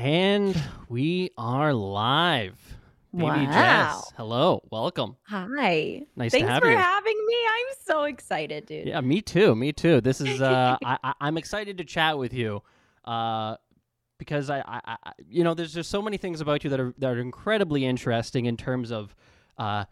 And we are live. Baby Wow. Jess, hello, welcome. Hi. Nice Thanks to have for you. having me. I'm so excited, dude. Yeah, me too. Me too. This is uh, I, I, I'm excited to chat with you, uh, because I, I, I, you know, there's just so many things about you that are that are incredibly interesting in terms of, uh,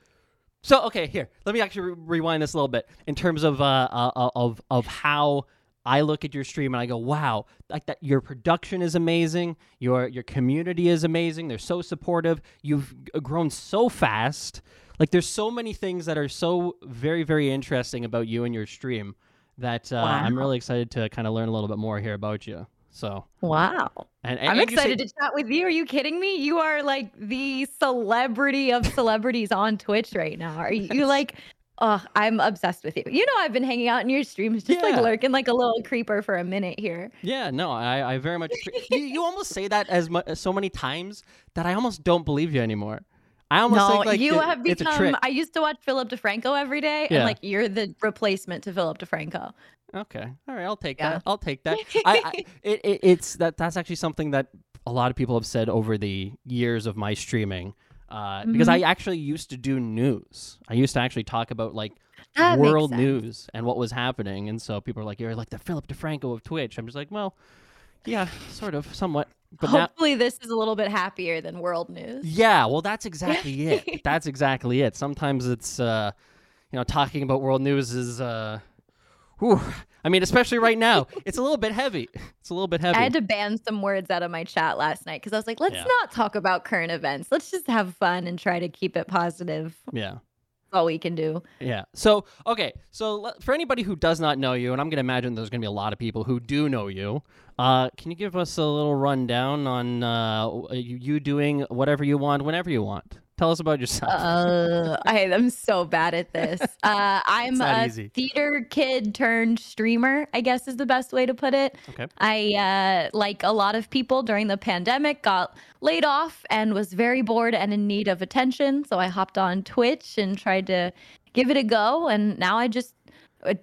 so okay, here, let me actually re- rewind this a little bit in terms of uh, uh of of how I look at your stream and I go, wow, like that your production is amazing, your your community is amazing. They're so supportive. You've grown so fast. Like there's so many things that are so very very interesting about you and your stream that uh, I'm really excited to kind of learn a little bit more here about you. So, Wow. and, and I'm and you excited to chat with you. Are you kidding me? You are like the celebrity of celebrities on Twitch right now. Are you like Oh, I'm obsessed with you. You know, I've been hanging out in your streams, just like lurking like a little creeper for a minute here. Yeah, no, I, I very much. appre- you, you almost say that as mu- so many times that I almost don't believe you anymore. I almost no, think like you it- have it's a trick. become. I used to watch Philip DeFranco every day, Yeah. and like you're the replacement to Philip DeFranco. Okay, all right, I'll take Yeah. that. I'll take that. I, I it, it, it's that that's actually something that a lot of people have said over the years of my streaming. Uh, Because Mhm. I actually used to do news. I used to actually talk about like That world news and what was happening, and so people are like, "You're like the Philip DeFranco of Twitch." I'm just like, well, yeah, sort of, somewhat. But now, Hopefully, this is a little bit happier than world news. Yeah, well, that's exactly it. That's exactly it. Sometimes it's, uh, you know, talking about world news is, uh, whew, I mean, especially right now, it's a little bit heavy. It's a little bit heavy. I had to ban some words out of my chat last night because I was like, let's Yeah. not talk about current events. Let's just have fun and try to keep it positive. yeah, That's all we can do. yeah. So, okay, so for anybody who does not know you, and I'm going to imagine there's going to be a lot of people who do know you, uh, can you give us a little rundown on uh, you, you doing whatever you want, whenever you want? Tell us about yourself. Uh, I am so bad at this. Uh, I'm a easy. theater kid turned streamer, I guess is the best way to put it. okay. I, uh, like a lot of people during the pandemic, got laid off and was very bored and in need of attention. So I hopped on Twitch and tried to give it a go. And now I just,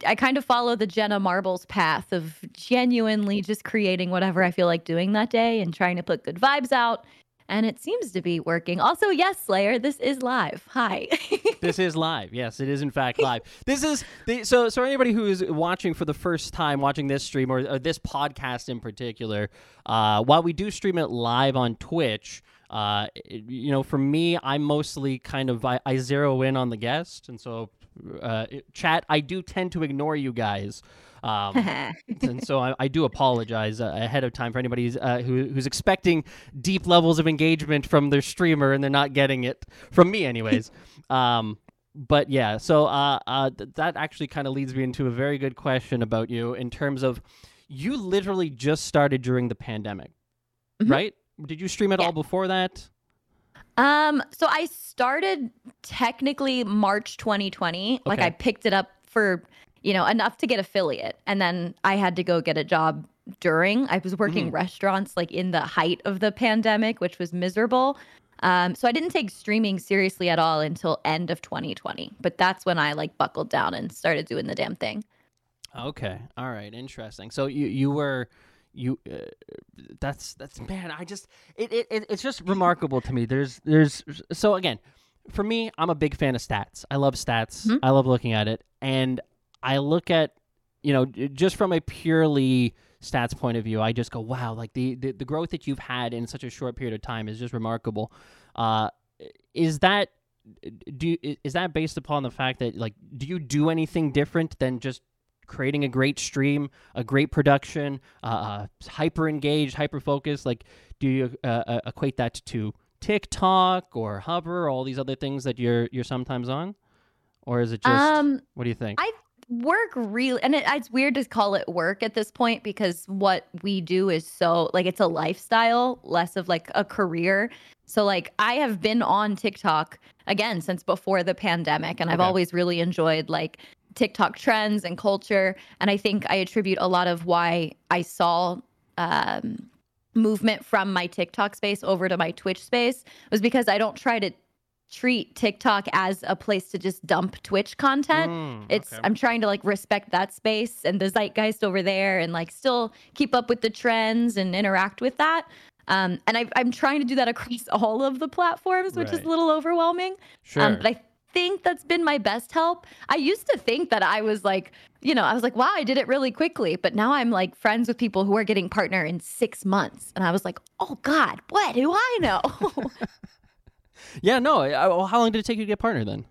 I kind of follow the Jenna Marbles path of genuinely just creating whatever I feel like doing that day and trying to put good vibes out. And it seems to be working. Also, yes, Slayer, this is live. Hi. this is live. Yes, it is in fact live. This is the, so so anybody who is watching for the first time, watching this stream or, or this podcast in particular, uh, while we do stream it live on Twitch. Uh, you know, for me, I'm mostly kind of I, I zero in on the guest, and so uh, chat. I do tend to ignore you guys, um, and so I, I do apologize uh, ahead of time for anybody who's, uh, who, who's expecting deep levels of engagement from their streamer and they're not getting it from me, anyways. um, but yeah, so uh, uh, th- that actually kind of leads me into a very good question about you in terms of you literally just started during the pandemic, Mhm. right? Did you stream at Yeah. all before that? Um, so I started technically March 2020. Like I picked it up for, you know, enough to get affiliate. And then I had to go get a job during. I was working restaurants like in the height of the pandemic, which was miserable. Um, so I didn't take streaming seriously at all until end of 2020. But that's when I like buckled down and started doing the damn thing. Okay. All right. Interesting. So you you were you uh, that's that's man I just it, it, it it's just remarkable to me. There's there's so again for me I'm a big fan of stats. I love stats. Mhm. I love looking at it and I look at you know just from a purely stats point of view I just go wow like the the, the growth that you've had in such a short period of time is just remarkable. Uh is that do is that based upon the fact that like do you do anything different than just creating a great stream a great production uh, uh hyper engaged hyper focused like do you uh, uh, equate that to tiktok or hover or all these other things that you're you're sometimes on? Or is it just Um, what do you think? I work really and it, it's weird to call it work at this point because what we do is so like it's a lifestyle less of like a career. So like i have been on tiktok again since before the pandemic and i've always really enjoyed like tiktok trends and culture and i think i attribute a lot of why i saw um movement from my tiktok space over to my twitch space was because i don't try to treat tiktok as a place to just dump twitch content Mm, it's okay. i'm trying to like respect that space and the zeitgeist over there and like still keep up with the trends and interact with that Um, and I, I'm trying to do that across all of the platforms, which is a little overwhelming. Sure. Um, but I think that's been my best help. I used to think that I was like, you know, I was like, wow, I did it really quickly. But now I'm like friends with people who are getting partner in six months. And I was like, oh God, what do I know? yeah, no. I, well, how long did it take you to get partner then?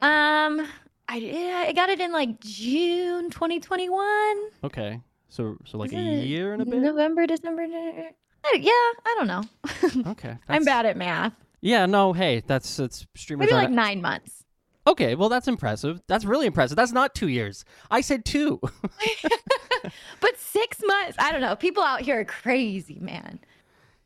um, I, I got it in like June 2021. Okay. So so like Is a year and a bit? November, December. I- Yeah, I don't know. Okay. I'm bad at math. Yeah, no, hey, that's that's streamers Maybe like nine months. Okay, well that's impressive. That's really impressive. That's not 2 years. I said 2. But six months, I don't know. People out here are crazy, man.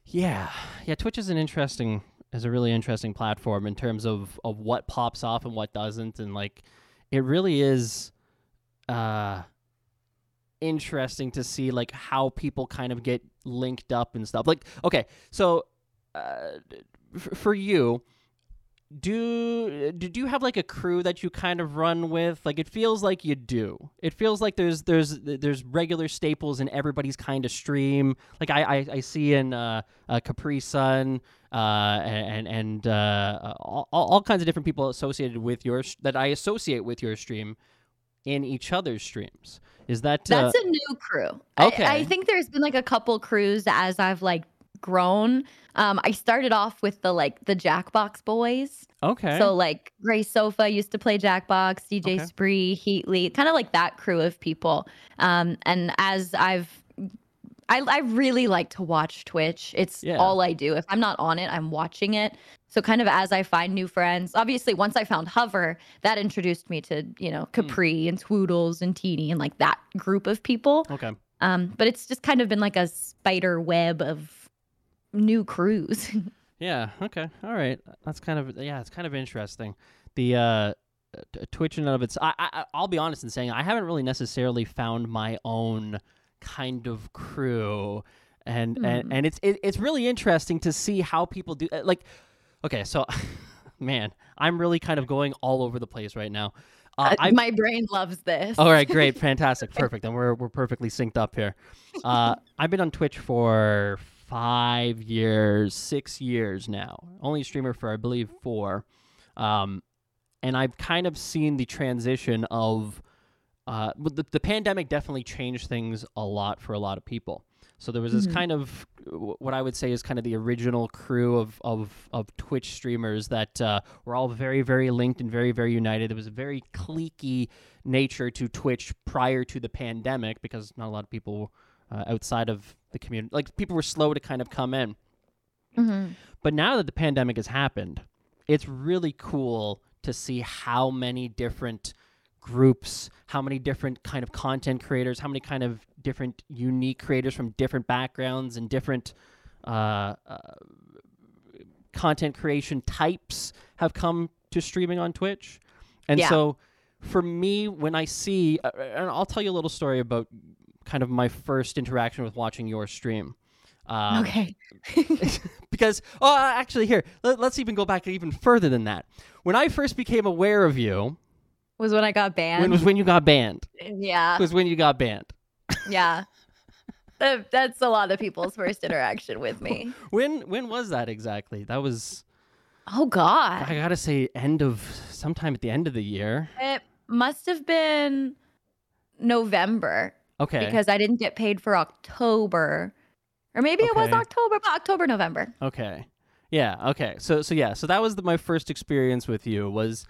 yeah. Yeah, Twitch is an interesting is a really interesting platform in terms of of what pops off and what doesn't and like it really is uh interesting to see like how people kind of get linked up and stuff. Like okay, so uh f- for you do did you have like a crew that you kind of run with like it feels like you do it feels like there's there's there's regular staples in everybody's kind of stream like i i, I see in uh, uh capri sun uh and and uh all, all kinds of different people associated with your that i associate with your stream in each other's streams is that uh, That's a new crew. I- Okay. I, think there's been like a couple crews as I've like grown. Um, I started off with the like the Jackbox boys. okay So like Gray Sofa used to play Jackbox, DJ Okay. Spree, Heatley, kind of like that crew of people. Um, and as I've I, I really like to watch Twitch. It's Yeah. all I do. If I'm not on it, I'm watching it. So kind of as I find new friends, obviously once I found Hover, that introduced me to, you know, Hmm. Capri and Swoodles and Teeny and like that group of people. okay Um, but it's just kind of been like a spider web of new crews. Yeah. Okay. All right. That's kind of yeah. It's kind of interesting. The uh, t- Twitch and of its. I, I I'll be honest in saying I haven't really necessarily found my own kind of crew, and and, Hmm. and it's it, it's really interesting to see how people do. uh, Like, okay, so man, I'm really kind of going all over the place right now. Uh, Uh, My brain loves this. all right, great, fantastic, perfect. And we're we're perfectly synced up here. Uh, I've been on Twitch for five years, six years now. Only a streamer for I believe four, um, and I've kind of seen the transition of. Uh, the, the pandemic definitely changed things a lot for a lot of people. So there was this Mhm. kind of what I would say is kind of the original crew of of, of Twitch streamers that uh, were all very very linked and very very united. There was a very cliquey nature to Twitch prior to the pandemic because not a lot of people uh, outside of the community, like people were slow to kind of come in. Mhm. But now that the pandemic has happened, it's really cool to see how many different groups, how many different kind of content creators, how many kind of different unique creators from different backgrounds and different uh, uh, content creation types have come to streaming on Twitch. And Yeah. so for me, when I see, uh, and I'll tell you a little story about kind of my first interaction with watching your stream. Um, okay. because oh actually here let, us even go back even further than that when i first became aware of you Was when I got banned. when was when you got banned yeah. was when you got banned Yeah. That- That's a lot of people's first interaction with me. when when was that exactly that was Oh God. i gotta say end of sometime at the end of the year It must have been November okay because I didn't get paid for October. Or maybe it was October, but October, November. okay yeah okay so so yeah so that was the, my first experience with you was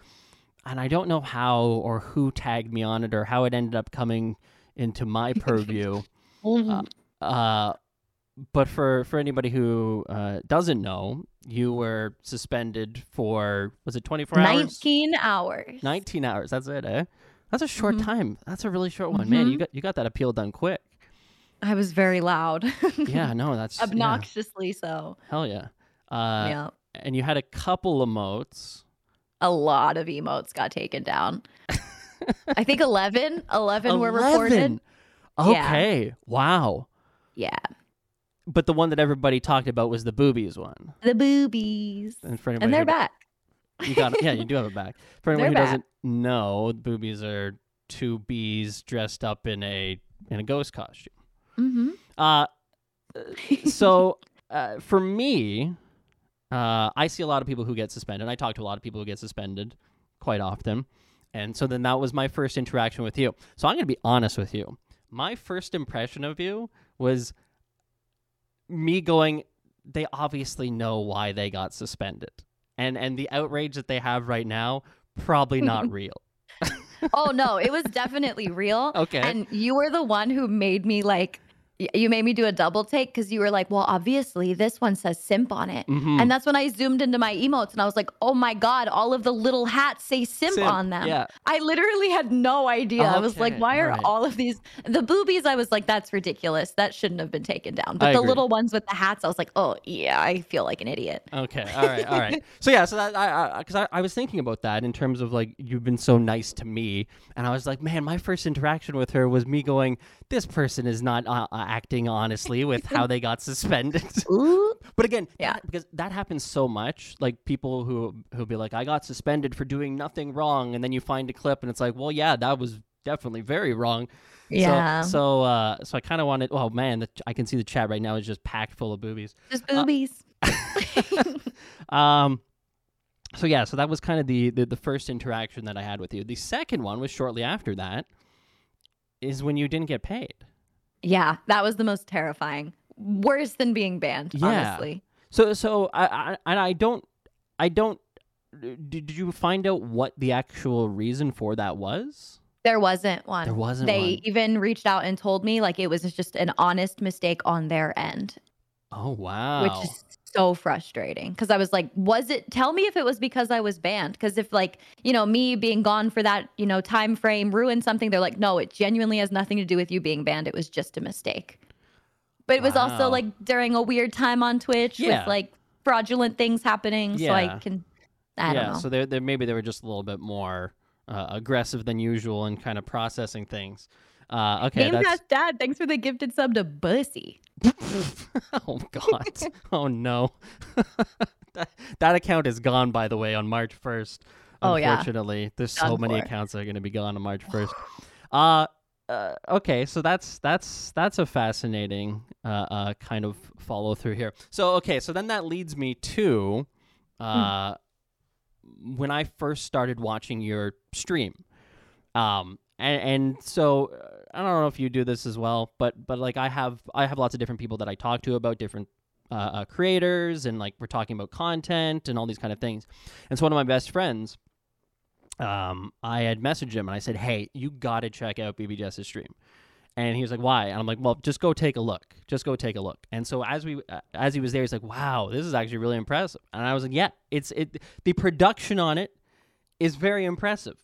and i don't know how or who tagged me on it or how it ended up coming into my purview Uh, but for for anybody who uh, doesn't know, you were suspended for was it 24 hours? 19 hours. 19 hours. That's it, eh? That's a short Mhm. time. That's a really short one, man. You Mhm. got you got that appeal done quick. I was very loud. Yeah, no, that's yeah, Obnoxiously so. hell yeah. Uh, yeah. And you had a couple emotes. A lot of emotes got taken down. I think 11, 11, were reported. 11? Yeah. Okay. Wow. Yeah. But the one that everybody talked about was the boobies one. The boobies. And And they're back. You got it. Yeah, you do have it back. For anyone who They're doesn't know, boobies are two bees dressed up in a in a ghost costume. hmm Uh so uh, for me, uh, I see a lot of people who get suspended. I talk to a lot of people who get suspended quite often. And so then that was my first interaction with you. So I'm going to be honest with you. My first impression of you was me going, they obviously know why they got suspended. And and the outrage that they have right now, probably not real. oh no, it was definitely real. Okay. And you were the one who made me like you made me do a double take because you were like, well, obviously this one says simp on it. Mhm. And that's when I zoomed into my emotes and I was like, oh my God, all of the little hats say simp, Simp, on them. yeah. I literally had no idea. I was like, Okay, why are all of these the boobies? I was like, that's ridiculous. That shouldn't have been taken down. But I the agree. little ones with the hats, I was like, oh yeah, I feel like an idiot. Okay. All right. All right. So yeah. So that I because I, I, was thinking about that in terms of like you've been so nice to me, and I was like, man, my first interaction with her was me going, this person is not uh, uh, acting honestly with how they got suspended. But again, Yeah. that- because that happens so much. Like people who who'll be like, I got suspended for doing nothing wrong, and then you find a clip, and it's like, well, yeah, that was definitely very wrong. Yeah. So so, uh, so I kind of wanted. Oh man, the, I can see the chat right now is just packed full of boobies. Just Uh, boobies. Um, so yeah, so that was kind of the, the the first interaction that I had with you. The second one was shortly after that. Is when you didn't get paid. yeah, that was the most terrifying. Worse than being banned, Yeah. honestly. So so I I and I don't I don't. Did, did you find out what the actual reason for that was? There wasn't one. There wasn't they one. even reached out and told me like it was just an honest mistake on their end, Oh wow. which is so frustrating because I was like, was it tell me if it was because I was banned? Because if like, you know, me being gone for that, you know, time frame ruined something, they're like, no, it genuinely has nothing to do with you being banned. It was just a mistake. But it was Wow. also like during a weird time on Twitch Yeah. with like fraudulent things happening. So I can I yeah, don't know. so they maybe they were just a little bit more uh, aggressive than usual in kind of processing things. Uh, okay, Game that's Dad, thanks for the gifted sub to Bussy. oh God! oh no! that, that account is gone, by the way, on March first. Oh, yeah. Unfortunately, there's so many for. accounts that are going to be gone on March first. uh, uh, okay, so that's that's that's a fascinating uh, uh, kind of follow through here. So okay, so then that leads me to uh, when I first started watching your stream. Um, and, and so uh, I don't know if you do this as well, but but like I have I have lots of different people that I talk to about different uh, uh, creators, and like we're talking about content and all these kind of things. And so one of my best friends, um, I had messaged him and I said, "Hey, you got to check out BBJess's stream." And he was like, "Why?" And I'm like, "Well, just go take a look. Just go take a look." And so as we uh, as he was there, he's like, "Wow, this is actually really impressive." And I was like, "Yeah, it's it. The production on it is very impressive."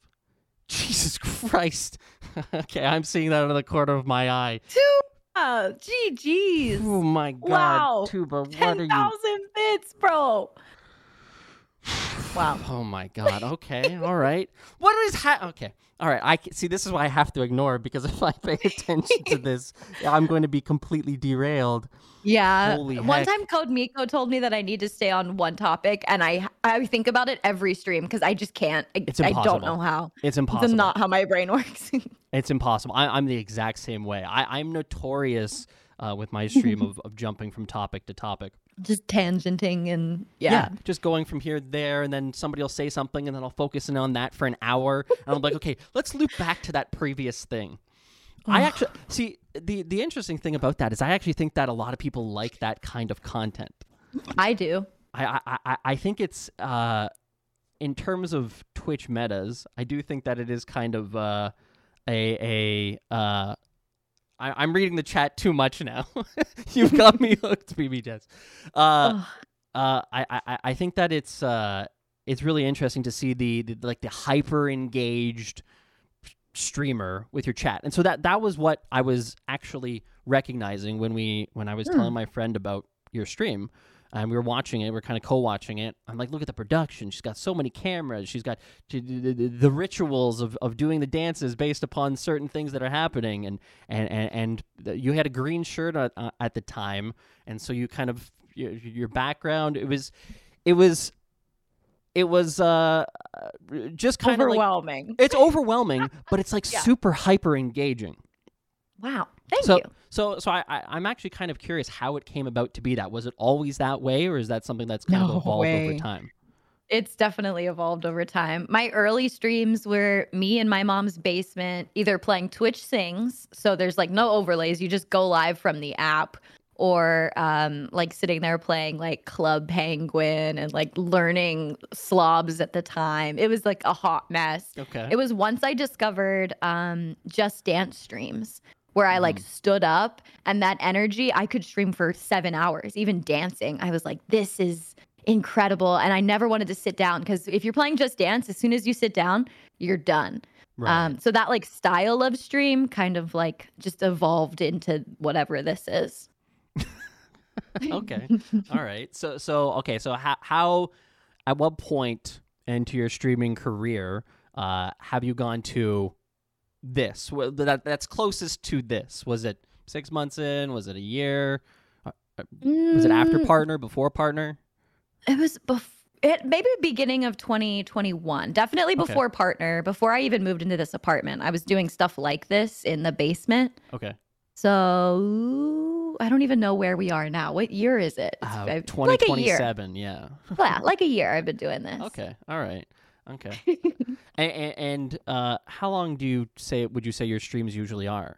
Jesus Christ. okay, I'm seeing that out of the corner of my eye. Two uh GG's. Oh my god, Wow. Tuba, what are Ten you? thousand bits, bro. Wow. Oh my god. Okay. All right. What is ha- Okay. All right. I see. This is why I have to ignore because if I pay attention to this, I'm going to be completely derailed. Yeah. Holy one heck. time Code Miko told me that I need to stay on one topic and I I think about it every stream because I just can't. I, It's I don't know how. It's impossible. It's not how my brain works. It's impossible. I, I'm the exact same way. I, I'm notorious uh, with my stream of, of jumping from topic to topic. just tangenting and yeah. Just going from here to there, and then somebody will say something, and then I'll focus in on that for an hour, and I'm like, okay, let's loop back to that previous thing. I actually see the the interesting thing about that is I actually think that a lot of people like that kind of content. I do. I I, I, think it's uh, in terms of Twitch metas, I do think that it is kind of uh, a a uh, I, I'm reading the chat too much now. You've got me hooked, BB. Uh, uh, I, I I think that it's uh it's really interesting to see the, the like the hyper engaged streamer with your chat, and so that that was what I was actually recognizing when we when I was telling my friend about your stream. And we were watching it. we're kind of co-watching it. I'm like, look at the production. She's got so many cameras. She's got the, the, the rituals of, of doing the dances based upon certain things that are happening. And and and, and you had a green shirt at, uh, at the time, and so you kind of your, your background. It was, it was, it was uh, uh, just kind of like Overwhelming. it's overwhelming, but it's like Yeah. super hyper engaging. wow. Thank so, you. So, so I, I, I'm actually kind of curious how it came about to be that. Was it always that way, or is that something that's kind No of evolved way. over time? It's definitely evolved over time. My early streams were me in my mom's basement, either playing Twitch Sings, so there's like no overlays, you just go live from the app, or um, like sitting there playing like Club Penguin and like learning slobs at the time. It was like a hot mess. Okay. It was once I discovered um, Just Dance streams where I like Mm. stood up and that energy, I could stream for seven hours, even dancing. I was like, this is incredible. And I never wanted to sit down because if you're playing Just Dance, as soon as you sit down, you're done. right. Um, so that like style of stream kind of like just evolved into whatever this is. okay. All right. So, so okay. So, how, how, at what point into your streaming career, uh, have you gone to this? Well, that that's closest to this. Was it six months in? Was it a year? Was it after Mm, partner? Before partner? It was before. It maybe beginning of 2021. Definitely Okay. before partner. Before I even moved into this apartment, I was doing stuff like this in the basement. Okay. So I don't even know where we are now. What year is it? Uh, uh, Twenty like a year. seven. Yeah. Yeah, like a year. I've been doing this. Okay. All right. Okay. and, and uh, how long do you say? Would you say your streams usually are?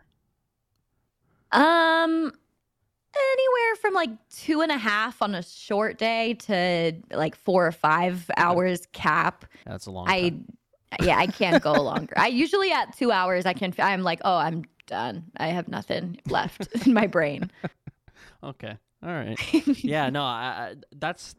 Um, anywhere from like two and a half on a short day to like four or five hours cap. That's a long. I, time. yeah, I can't go longer. I usually at two hours, I can. I'm like, oh, I'm done. I have nothing left in my brain. Okay. All right. yeah. No. I, I, that's.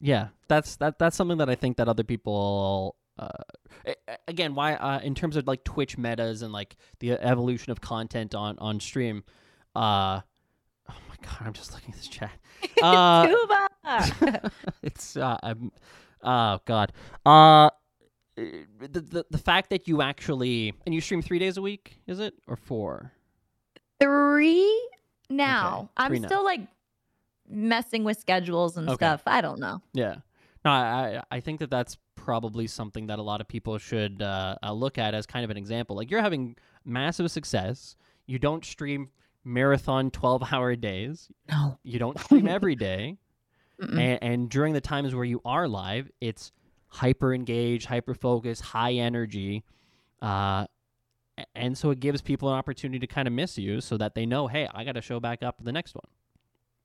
Yeah. That's that. That's something that I think that other people. Uh, again, why uh, in terms of like Twitch metas and like the evolution of content on on stream. Uh, oh my god, I'm just looking at this chat. Uh, Tuba. it's uh, I'm, oh god. Uh, the, the the fact that you actually and you stream three days a week, is it or four? Three now. I'm three now. still like messing with schedules and Okay. stuff. I don't know. Yeah. No, I I I think that that's probably something that a lot of people should uh, uh, look at as kind of an example. Like you're having massive success. You don't stream marathon 12 hour days. No. You don't stream every day. And, and during the times where you are live, it's hyper engaged, hyper focused, high energy, uh, and so it gives people an opportunity to kind of miss you, so that they know, hey, I got to show back up for the next one.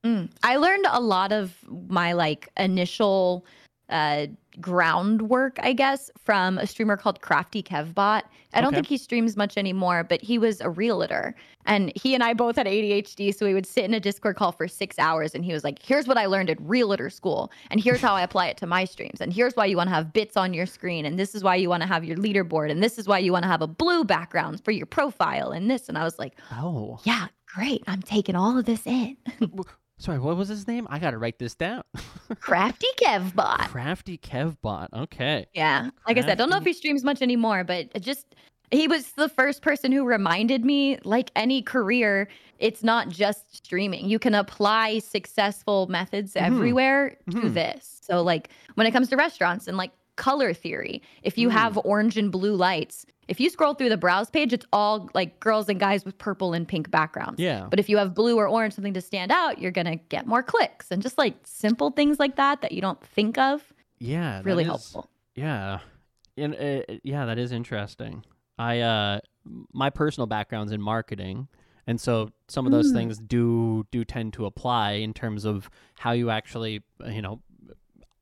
Mm. I learned a lot of my like initial uh groundwork, I guess, from a streamer called Crafty Kevbot. I don't Okay. think he streams much anymore, but he was a realtor. And he and I both had ADHD, so we would sit in a Discord call for six hours and he was like, Here's what I learned at realtor school, and here's how I apply it to my streams, and here's why you want to have bits on your screen, and this is why you want to have your leaderboard, and this is why you want to have a blue background for your profile, and this. And I was like, Oh, Yeah, great. I'm taking all of this in. Sorry, what was his name? I got to write this down. Crafty Kevbot. Crafty Kevbot. Okay. Yeah. Like I said, don't know if he streams much anymore, but just he was the first person who reminded me like any career, it's not just streaming. You can apply successful methods Mhm. everywhere to Mhm. this. So like when it comes to restaurants and like color theory, if you Mm. have orange and blue lights, if you scroll through the browse page, it's all like girls and guys with purple and pink backgrounds. Yeah. But if you have blue or orange, something to stand out, you're gonna get more clicks and just like simple things like that that you don't think of. Yeah. Really is- helpful. Yeah. And uh, yeah, that is interesting. I uh my personal background's in marketing, and so some of those Mm. things do do tend to apply in terms of how you actually, uh, you know,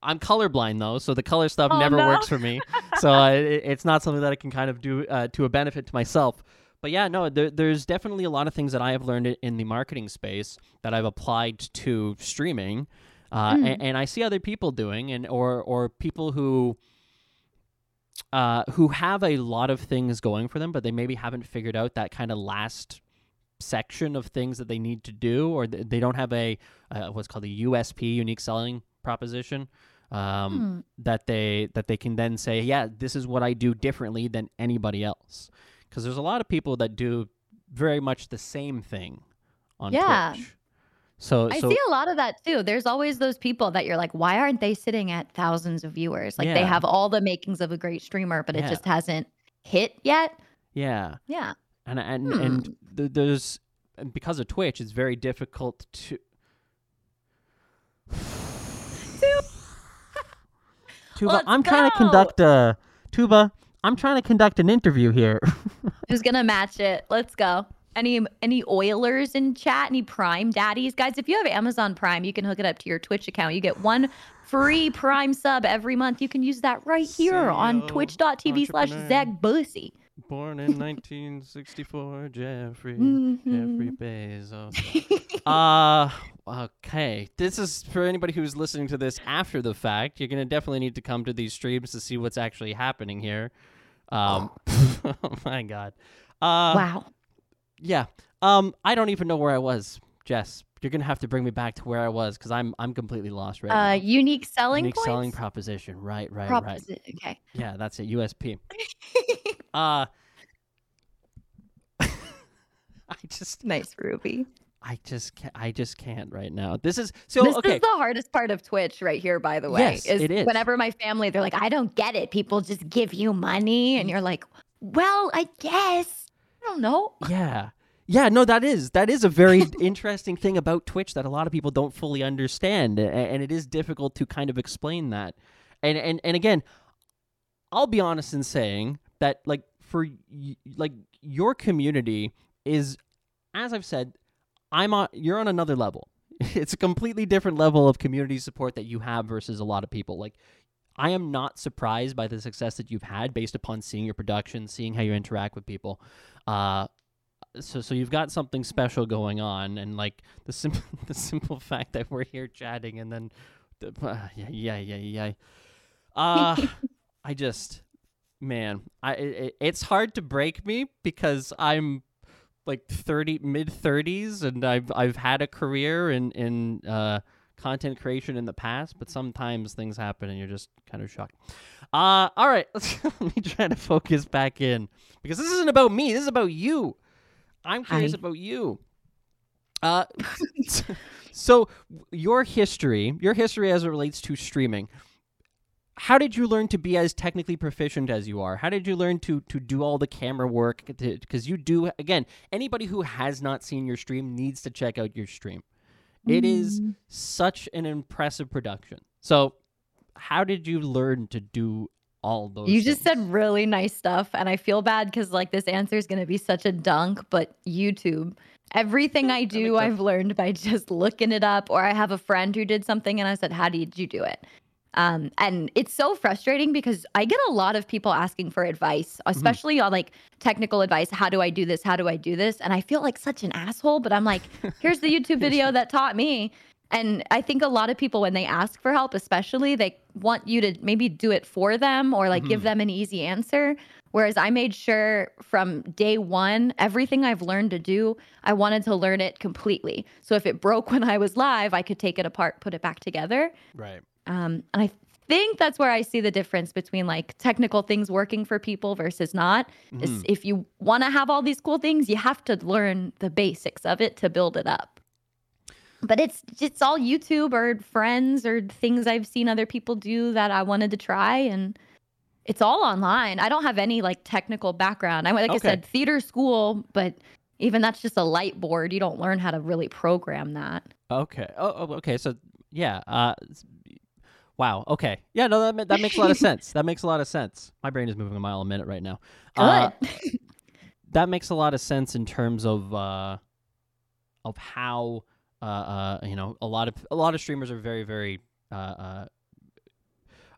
I'm colorblind though, so the color stuff Oh, never no. works for me. so uh, it, it's not something that I can kind of do uh, to a benefit to myself. But yeah, no, there, there's definitely a lot of things that I have learned in the marketing space that I've applied to streaming, uh, Mm. and, and I see other people doing, and or or people who uh, who have a lot of things going for them, but they maybe haven't figured out that kind of last section of things that they need to do, or th- they don't have a uh, what's called a USP, unique selling proposition, um, Hmm. that they that they can then say, yeah, this is what I do differently than anybody else. Because there's a lot of people that do very much the same thing on Yeah. Twitch. So, I so see a lot of that too. There's always those people that you're like, why aren't they sitting at thousands of viewers? Like they have all the makings of a great streamer, but it just hasn't hit yet. yeah, Yeah. and and Hmm. and th- there's and because of Twitch, it's very difficult to. Tuba, Let's I'm trying to conduct a Tuba. I'm trying to conduct an interview here. Who's gonna match it? Let's go. Any any Oilers in chat? Any Prime daddies, guys? If you have Amazon Prime, you can hook it up to your Twitch account. You get one free Prime sub every month. You can use that right here on CEO, twitch.tv slash. Zach Bussy. Born in 1964, Jeffrey Mhm. Jeffrey Bezos. uh okay. This is for anybody who's listening to this after the fact. You're gonna definitely need to come to these streams to see what's actually happening here. Um, oh my god. Uh, wow. Yeah. Um, I don't even know where I was, Jess. You're gonna have to bring me back to where I was because I'm I'm completely lost right Uh, now. unique selling Unique points. selling proposition. Right, right, right. Okay. Yeah, that's it. USP. uh I just nice, Ruby. I just can't I just can't right now. This is so this okay. is the hardest part of Twitch right here, by the way. Yes, it is. Whenever my family, they're like, I don't get it. People just give you money. And you're like, well, I guess. I don't know. Yeah. Yeah, no, that is that is a very interesting thing about Twitch that a lot of people don't fully understand, and it is difficult to kind of explain that. And and and again, I'll be honest in saying that like for like your community is, as I've said, I'm on you're on another level. It's a completely different level of community support that you have versus a lot of people. Like I am not surprised by the success that you've had based upon seeing your production, seeing how you interact with people. Uh, so so you've got something special going on, and like the simple the simple fact that we're here chatting, and then the, uh, yeah yeah yeah yeah. Uh, I just man, I it, it's hard to break me because I'm like 30 mid 30s and I've I've had a career in in uh content creation in the past, but sometimes things happen and you're just kind of shocked. Uh all right, let's let me try to focus back in because this isn't about me, this is about you. I'm curious Hi. about you. Uh so your history, your history as it relates to streaming. How did you learn to be as technically proficient as you are? How did you learn to to do all the camera work? Because you do again. Anybody who has not seen your stream needs to check out your stream. It is Mm. such an impressive production. So, how did you learn to do all those? You just said really nice stuff, and I feel bad because like this answer is gonna be such a dunk. But YouTube, everything I do. I've learned by just looking it up, or I have a friend who did something, and I said, "How did you do it?" Um, and it's so frustrating because I get a lot of people asking for advice, Mm-hmm. especially on like technical advice. How do I do this? How do I do this? And I feel like such an asshole, but I'm like, here's the YouTube video that taught me. And I think a lot of people, when they ask for help, especially, they want you to maybe do it for them or like give Mhm. them an easy answer. Whereas I made sure from day one, everything I've learned to do, I wanted to learn it completely. So if it broke when I was live, I could take it apart, put it back together. right. Um, and I think that's where I see the difference between like technical things working for people versus not. Is Mhm. if you want to have all these cool things, you have to learn the basics of it to build it up. But it's it's all YouTube or friends or things I've seen other people do that I wanted to try and it's all online. I don't have any like technical background. I like I said theater school, but even that's just a light board. You don't learn how to really program that. Okay. Oh, oh, okay. So yeah. Uh, wow. Okay. Yeah. No, that ma- that makes a lot of sense. That makes a lot of sense. My brain is moving a mile a minute right now. Uh, that makes a lot of sense in terms of uh, of how uh, uh, you know a lot of a lot of streamers are very very uh, uh,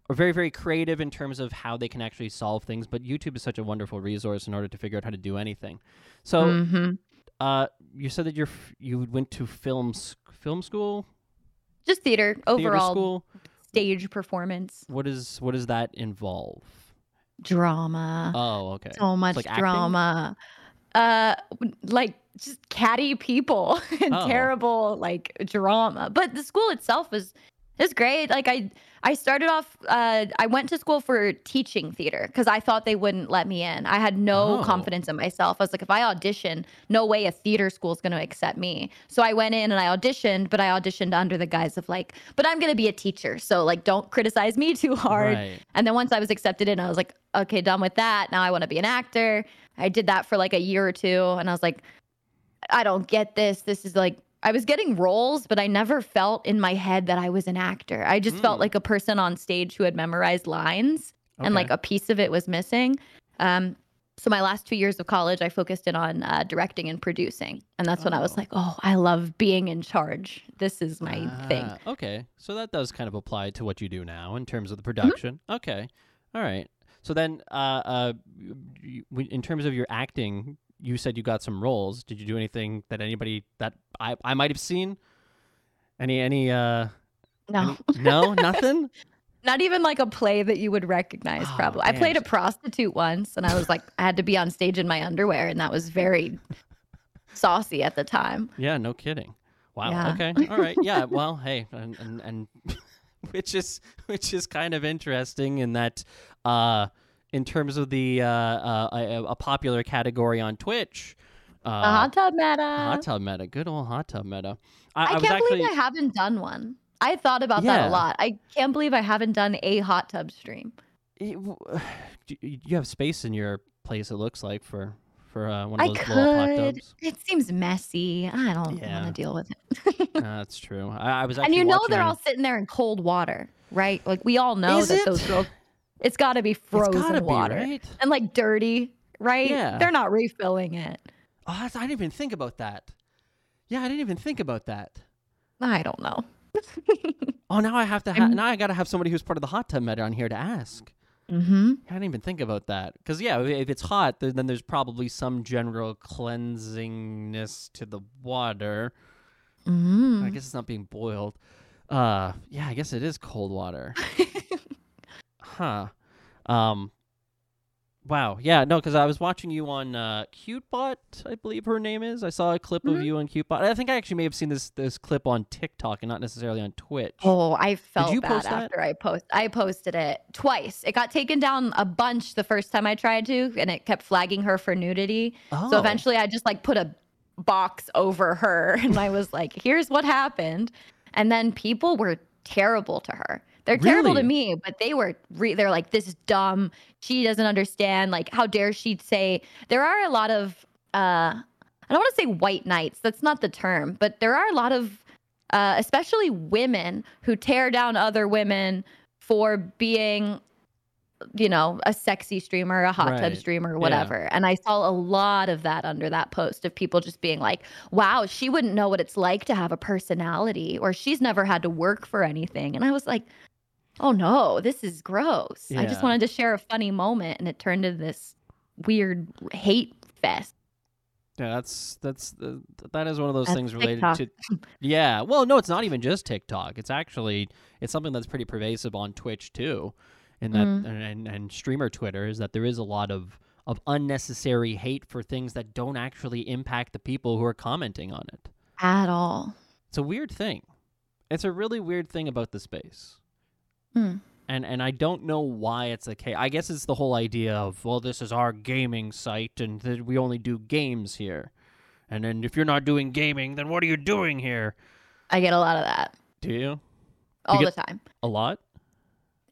are very very creative in terms of how they can actually solve things. But YouTube is such a wonderful resource in order to figure out how to do anything. So Mhm. uh, you said that you're you went to film film school, Just theater theater overall school. Stage performance, What is what does that involve? drama, Oh, okay. so much like acting? drama. Uh, like just catty people and Oh. terrible like drama. But the school itself is great. Like I I started off. Uh, I went to school for teaching theater because I thought they wouldn't let me in. I had no Oh. confidence in myself. I was like, if I audition, no way a theater school is going to accept me. So I went in and I auditioned, but I auditioned under the guise of like, but I'm going to be a teacher. So like, don't criticize me too hard. Right. And then once I was accepted in, I was like, okay, done with that. Now I want to be an actor. I did that for like a year or two, and I was like, I don't get this. This is like I was getting roles, but I never felt in my head that I was an actor. I just felt Mm. like a person on stage who had memorized lines and like a piece of it was missing. Um, so my last two years of college, I focused in on uh, directing and producing, and that's when I was Oh. like, "Oh, I love being in charge. This is my thing." Ah, Okay, so that does kind of apply to what you do now in terms of the Mm-hmm. production. Okay, all right. So then, uh, uh, in terms of your acting, you said you got some roles. Did you do anything that anybody that I, I might have seen? Any any uh No, any- no nothing. not even like a play that you would recognize. Oh, probably, I played a prostitute once, and I was like, I had to be on stage in my underwear, and that was very saucy at the time. Yeah, no kidding. Wow. Yeah. Okay. All right. Yeah. Well, hey, and and, and which is which is kind of interesting in that uh in terms of the uh, uh a, a popular category on Twitch. Uh, a hot tub meta. hot tub meta, good old hot tub meta. I, I, was can't actually, believe I haven't done one. I thought about that a lot. I can't believe I haven't done a hot tub stream. You have space in your place. It looks like for for uh, one of I those hot could. tubs. It seems messy. I don't Yeah. want to deal with it. Uh, that's true. I, I was actually and you know watching they're all sitting there in cold water, right? Like we all know Is that it? those girls. It's got to be frozen gotta be, water right? and like dirty, right? Yeah. They're not refilling it. Oh, that's- I didn't even think about that. Yeah, I didn't even think about that. I don't know. Oh, now I have to. Ha- now I got to have somebody who's part of the hot tub meta on here to ask. Mm-hmm. I didn't even think about that. Because yeah, if it's hot, then, then there's probably some general cleansingness to the water. Mm-hmm. I guess it's not being boiled. Uh, yeah, I guess it is cold water. huh. Um. Wow. Yeah. No, because I was watching you on uh, CuteBot, I believe her name is. I saw a clip of Mhm. you on CuteBot. I think I actually may have seen this this clip on TikTok and not necessarily on Twitch. Oh, I felt bad post that? after I post. I posted it twice. It got taken down a bunch the first time I tried to, and it kept flagging her for nudity. Oh. So eventually, I just like put a box over her, and I was like, "Here's what happened." And then people were terrible to her. They're terrible to me, but they were. Re- they're like, "This is dumb. She doesn't understand. Like, how dare she say?" There are a lot of. uh I don't want to say white knights. That's not the term, but there are a lot of uh, especially women who tear down other women for being, you know, a sexy streamer, a hot tub Right. streamer, Yeah. whatever. And I saw a lot of that under that post of people just being like, wow, she wouldn't know what it's like to have a personality, or she's never had to work for anything. And I was like, oh no, this is gross. I just wanted to share a funny moment, and it turned into this weird hate fest. Yeah, that's that's uh, that is one of those That's things related TikTok. to. Yeah, well, no, it's not even just TikTok. It's actually it's something that's pretty pervasive on Twitch too, And that Mm. and, and and streamer Twitter is that there is a lot of of unnecessary hate for things that don't actually impact the people who are commenting on it. At all. It's a weird thing. It's a really weird thing about the space. Hmm. And and I don't know why it's the case. I guess it's the whole idea of well, this is our gaming site, and th- we only do games here. And then if you're not doing gaming, then what are you doing here? I get a lot of that Do you all get- the time. a lot?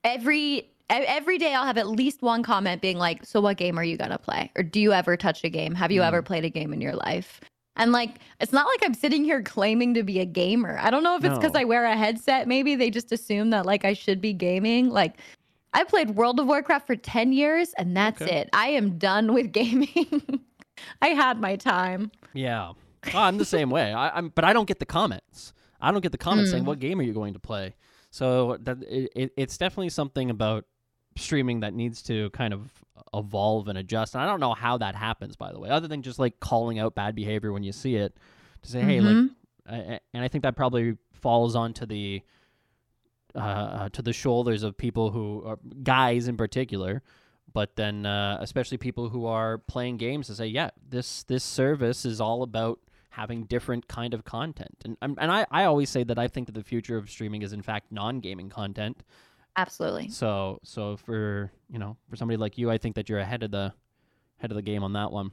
Every every day I'll have at least one comment being like, "So what game are you going to play?" or "Do you ever touch a game? Have you Mm. ever played a game in your life?" And like, it's not like I'm sitting here claiming to be a gamer. I don't know if it's because No. I wear a headset. Maybe they just assume that like I should be gaming. Like, I played World of Warcraft for 10 years and that's Okay. it. I am done with gaming. I had my time. Yeah, Oh, I'm the same way. I, I'm, but I don't get the comments. I don't get the comments saying Mm. what game are you going to play. So that it, it, it's definitely something about streaming that needs to kind of evolve and adjust. And I don't know how that happens, by the way, other than just like calling out bad behavior when you see it to say, hey, like, Mhm. I- and I think that probably falls onto the uh, uh, to the shoulders of people who are guys in particular, but then uh, especially people who are playing games to say, yeah, this this service is all about having different kind of content, and and and I, I always say that I think that the future of streaming is in fact non gaming content. Absolutely. So so for you know for somebody like you, I think that you're ahead of the head of the game on that one.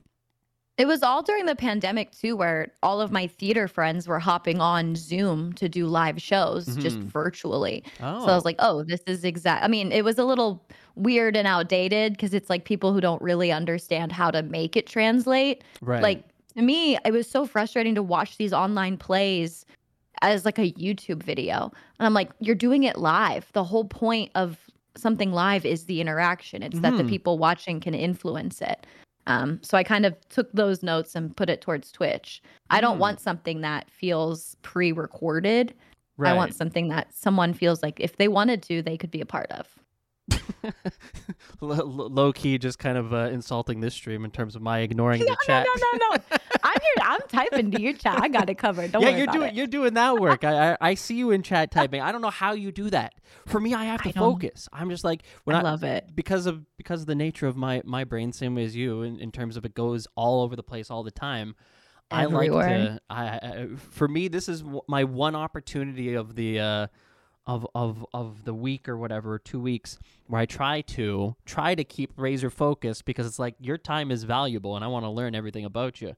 It was all during the pandemic too, where all of my theater friends were hopping on Zoom to do live shows just Mhm. virtually. Oh, So I was like, oh, this is exact. I mean, it was a little weird and outdated because it's like people who don't really understand how to make it translate. right. Like to me, it was so frustrating to watch these online plays as like a YouTube video. And I'm like, you're doing it live. The whole point of something live is the interaction. It's that the Mhm. people watching can influence it. Um, so I kind of took those notes and put it towards Twitch. I don't Mm. want something that feels pre-recorded. Right. I want something that someone feels like if they wanted to, they could be a part of. low key, just kind of uh, insulting this stream in terms of my ignoring the No, no, chat. no, no, no. I'm here. I'm typing to your chat. I got it covered. Don't yeah, worry you're about doing it. you're doing that work. I, I I see you in chat typing. I don't know how you do that. For me, I have to I focus. I'm just like when I I, love it. because of because of the nature of my my brain, same way as you, in, in terms of it goes all over the place all the time. I like Everywhere. to. I, I for me, this is w- my one opportunity of the uh, of of of the week or whatever, two weeks, where I try to try to keep razor focused because it's like your time is valuable, and I want to learn everything about you.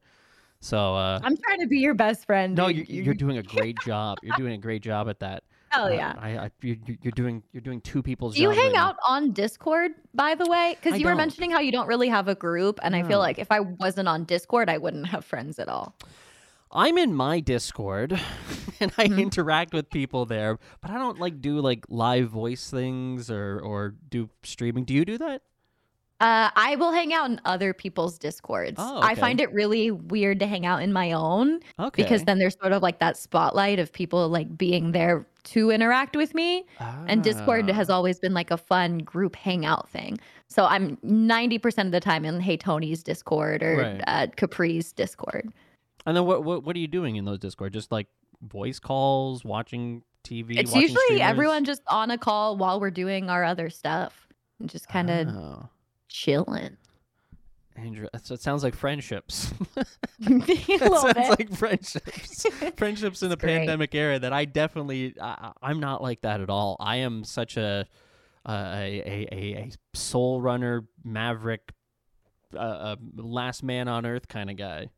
So uh, I'm trying to be your best friend. no, you're, you're doing a great job. You're doing a great job at that. Hell Uh, yeah. I, I you're, you're doing you're doing two people's. Do you hang right now. out on Discord, by the way? Because you were don't. mentioning how you don't really have a group, and I feel like if I wasn't on Discord, I wouldn't have friends at all. I'm in my Discord and I Mhm. interact with people there, but I don't like do like live voice things or or do streaming. Do you do that? Uh, I will hang out in other people's Discords. Oh, I find it really weird to hang out in my own Okay. because then there's sort of like that spotlight of people like being there to interact with me. And Discord Ah. has always been like a fun group hangout thing. So I'm 90% of the time in Hey Tony's Discord or Right. uh, Capri's Discord. And then what, what what are you doing in those Discord? Just like voice calls, watching TV. It's watching usually streamers? everyone just on a call while we're doing our other stuff and just kind of Oh, chilling. Andrew, so it sounds like friendships. a it sounds bit. like friendships. friendships in the great. pandemic era that I definitely I, I'm not like that at all. I am such a a a, a, a soul runner, maverick, uh, uh, last man on earth kind of guy.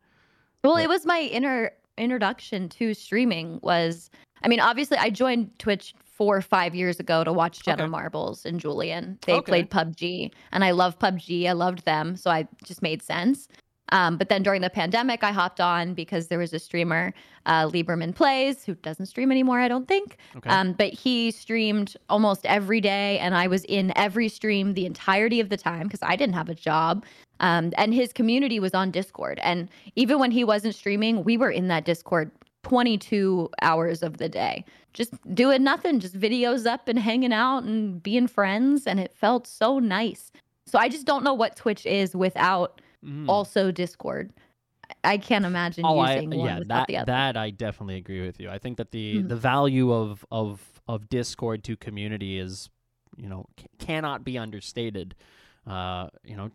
Well, it was my inner introduction to streaming was I mean, obviously I joined Twitch four or five years ago to watch Jenna Okay. Marbles and Julien. They Okay. played PUBG and I love PUBG. I loved them. So I just made sense. Um, but then during the pandemic, I hopped on because there was a streamer, uh, Lieberman Plays, who doesn't stream anymore, I don't think. Okay. Um, but he streamed almost every day, and I was in every stream the entirety of the time because I didn't have a job. Um, and his community was on Discord. And even when he wasn't streaming, we were in that Discord 22 hours of the day, just doing nothing, just videos up and hanging out and being friends. And it felt so nice. So I just don't know what Twitch is without Mm. also Discord. I can't imagine Oh, I, using one yeah, without that the other. that I definitely agree with you. I think that the Mhm. the value of of of Discord to community is, you know, c- cannot be understated. Uh, you know,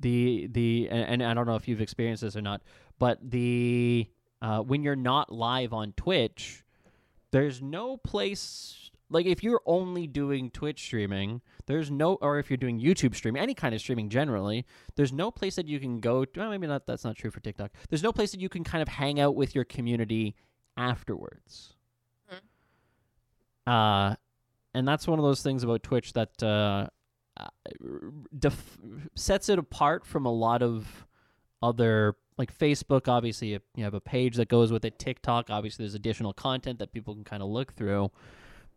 the the and, and I don't know if you've experienced this or not, but the uh, when you're not live on Twitch, there's no place like if you're only doing Twitch streaming, there's no or if you're doing YouTube streaming, any kind of streaming generally, there's no place that you can go to, well, maybe not that's not true for TikTok. There's no place that you can kind of hang out with your community afterwards. Uh and that's one of those things about Twitch that uh, uh, def- sets it apart from a lot of other like Facebook obviously you have a page that goes with it TikTok obviously there's additional content that people can kind of look through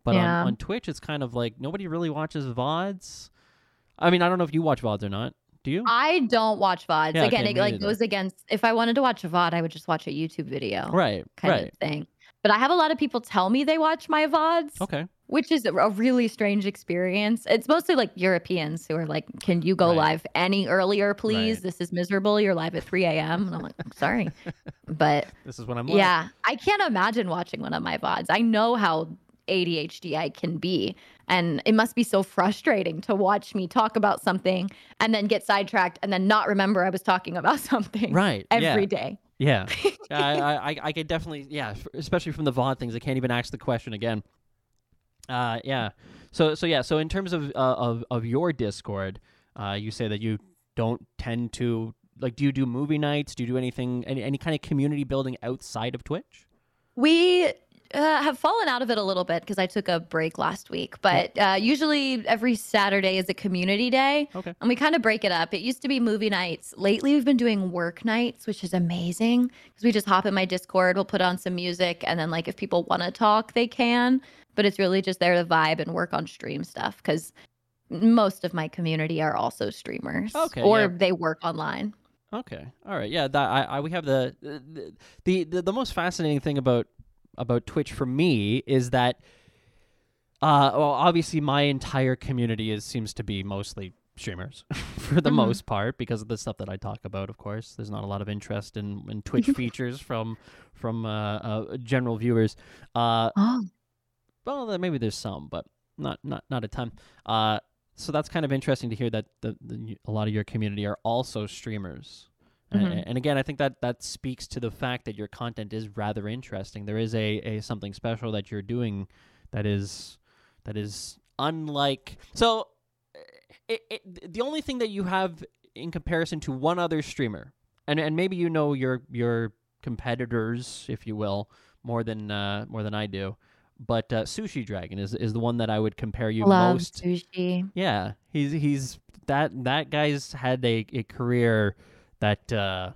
but Yeah. on, on Twitch it's kind of like nobody really watches VODs I mean I don't know if you watch VODs or not do you I don't watch VODs. Yeah, Again, okay, it like neither. goes against if I wanted to watch a VOD, I would just watch a YouTube video right kind right of thing. But I have a lot of people tell me they watch my VODs, okay which is a really strange experience. It's mostly like Europeans who are like, Can you go Right. live any earlier, please? Right. This is miserable. You're live at 3 a.m. And I'm like, I'm sorry. But this is what I'm like. yeah, I can't imagine watching one of my VODs. I know how ADHD I can be. And it must be so frustrating to watch me talk about something and then get sidetracked and then not remember I was talking about something right every yeah. day. Yeah, I, I, I could definitely, yeah, especially from the VOD things. I can't even ask the question again. Uh, yeah. So, so yeah. So, in terms of uh, of of your Discord, uh, you say that you don't tend to like. Do you do movie nights? Do you do anything, any any kind of community building outside of Twitch? We uh, have fallen out of it a little bit because I took a break last week. But uh, usually every Saturday is a community day. Okay. And we kind of break it up. It used to be movie nights. Lately, we've been doing work nights, which is amazing because we just hop in my Discord, we'll put on some music, and then like if people want to talk, they can. But it's really just there to vibe and work on stream stuff because most of my community are also streamers. Okay, Or yeah. they work online. Okay. All right. Yeah. That I, I we have the the, the the most fascinating thing about about Twitch for me is that uh well obviously my entire community is seems to be mostly streamers for the Mhm. most part because of the stuff that I talk about of course there's not a lot of interest in, in Twitch features from from uh, uh general viewers uh Oh. Well maybe there's some but not not not a ton. Uh so that's kind of interesting to hear that the, the a lot of your community are also streamers. A- Mhm. and, again i think that that speaks to the fact that your content is rather interesting. There is a, a something special that you're doing that is that is unlike so it, it, the only thing that you have in comparison to one other streamer and and maybe you know your your competitors if you will more than uh, more than I do but uh, Sushi Dragon is is the one that I would compare you Love most sushi. yeah, he's he's that that guy's had a, a career that uh,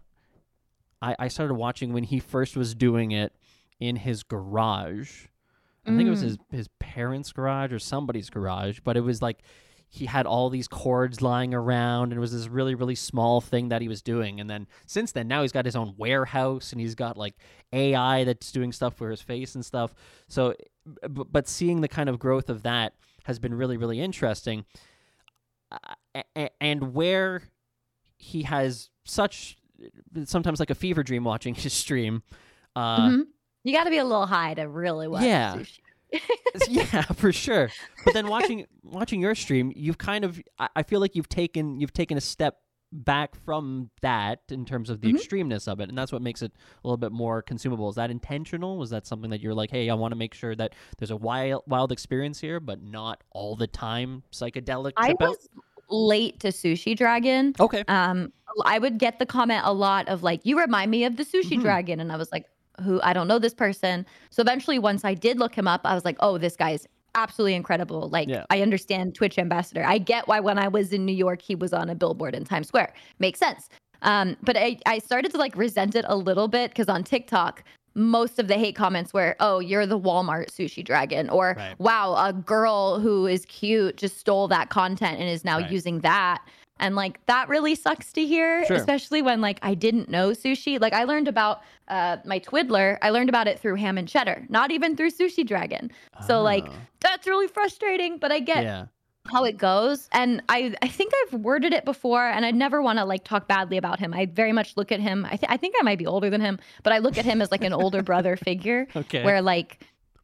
I I started watching when he first was doing it in his garage. I think it was Mm. his his parents' garage or somebody's garage, but it was like he had all these cords lying around and it was this really really small thing that he was doing and then since then now he's got his own warehouse and he's got like AI that's doing stuff for his face and stuff so but seeing the kind of growth of that has been really really interesting uh, and where he has such sometimes like a fever dream watching his stream uh Mhm. You got to be a little high to really watch Yeah. sushi. Yeah, for sure. But then watching watching your stream, you've kind of I feel like you've taken you've taken a step back from that in terms of the Mhm. extremeness of it, and that's what makes it a little bit more consumable. Is that intentional? Was that something that you're like, hey, I want to make sure that there's a wild wild experience here, but not all the time psychedelic? I trip out? was late to Sushi Dragon. okay. Um, I would get the comment a lot of like, "You remind me of the Sushi Mhm. Dragon," and I was like, "Who? I don't know this person." So eventually, once I did look him up, I was like, "Oh, this guy's absolutely incredible." Like, Yeah. I understand Twitch ambassador. I get why when I was in New York, he was on a billboard in Times Square. Makes sense. Um, but I, I started to like resent it a little bit because on TikTok, most of the hate comments were, "Oh, you're the Walmart sushi dragon," or Right. "Wow, a girl who is cute just stole that content and is now Right. using that." And like that really sucks to hear, Sure. especially when like I didn't know sushi. Like I learned about uh my Twiddler, I learned about it through Ham and Cheddar, not even through Sushi Dragon. So like Oh, that's really frustrating, but I get yeah, how it goes and i i think i've worded it before and i never want to like talk badly about him i very much look at him I, th- I think i might be older than him but i look at him as like an older brother figure okay, where like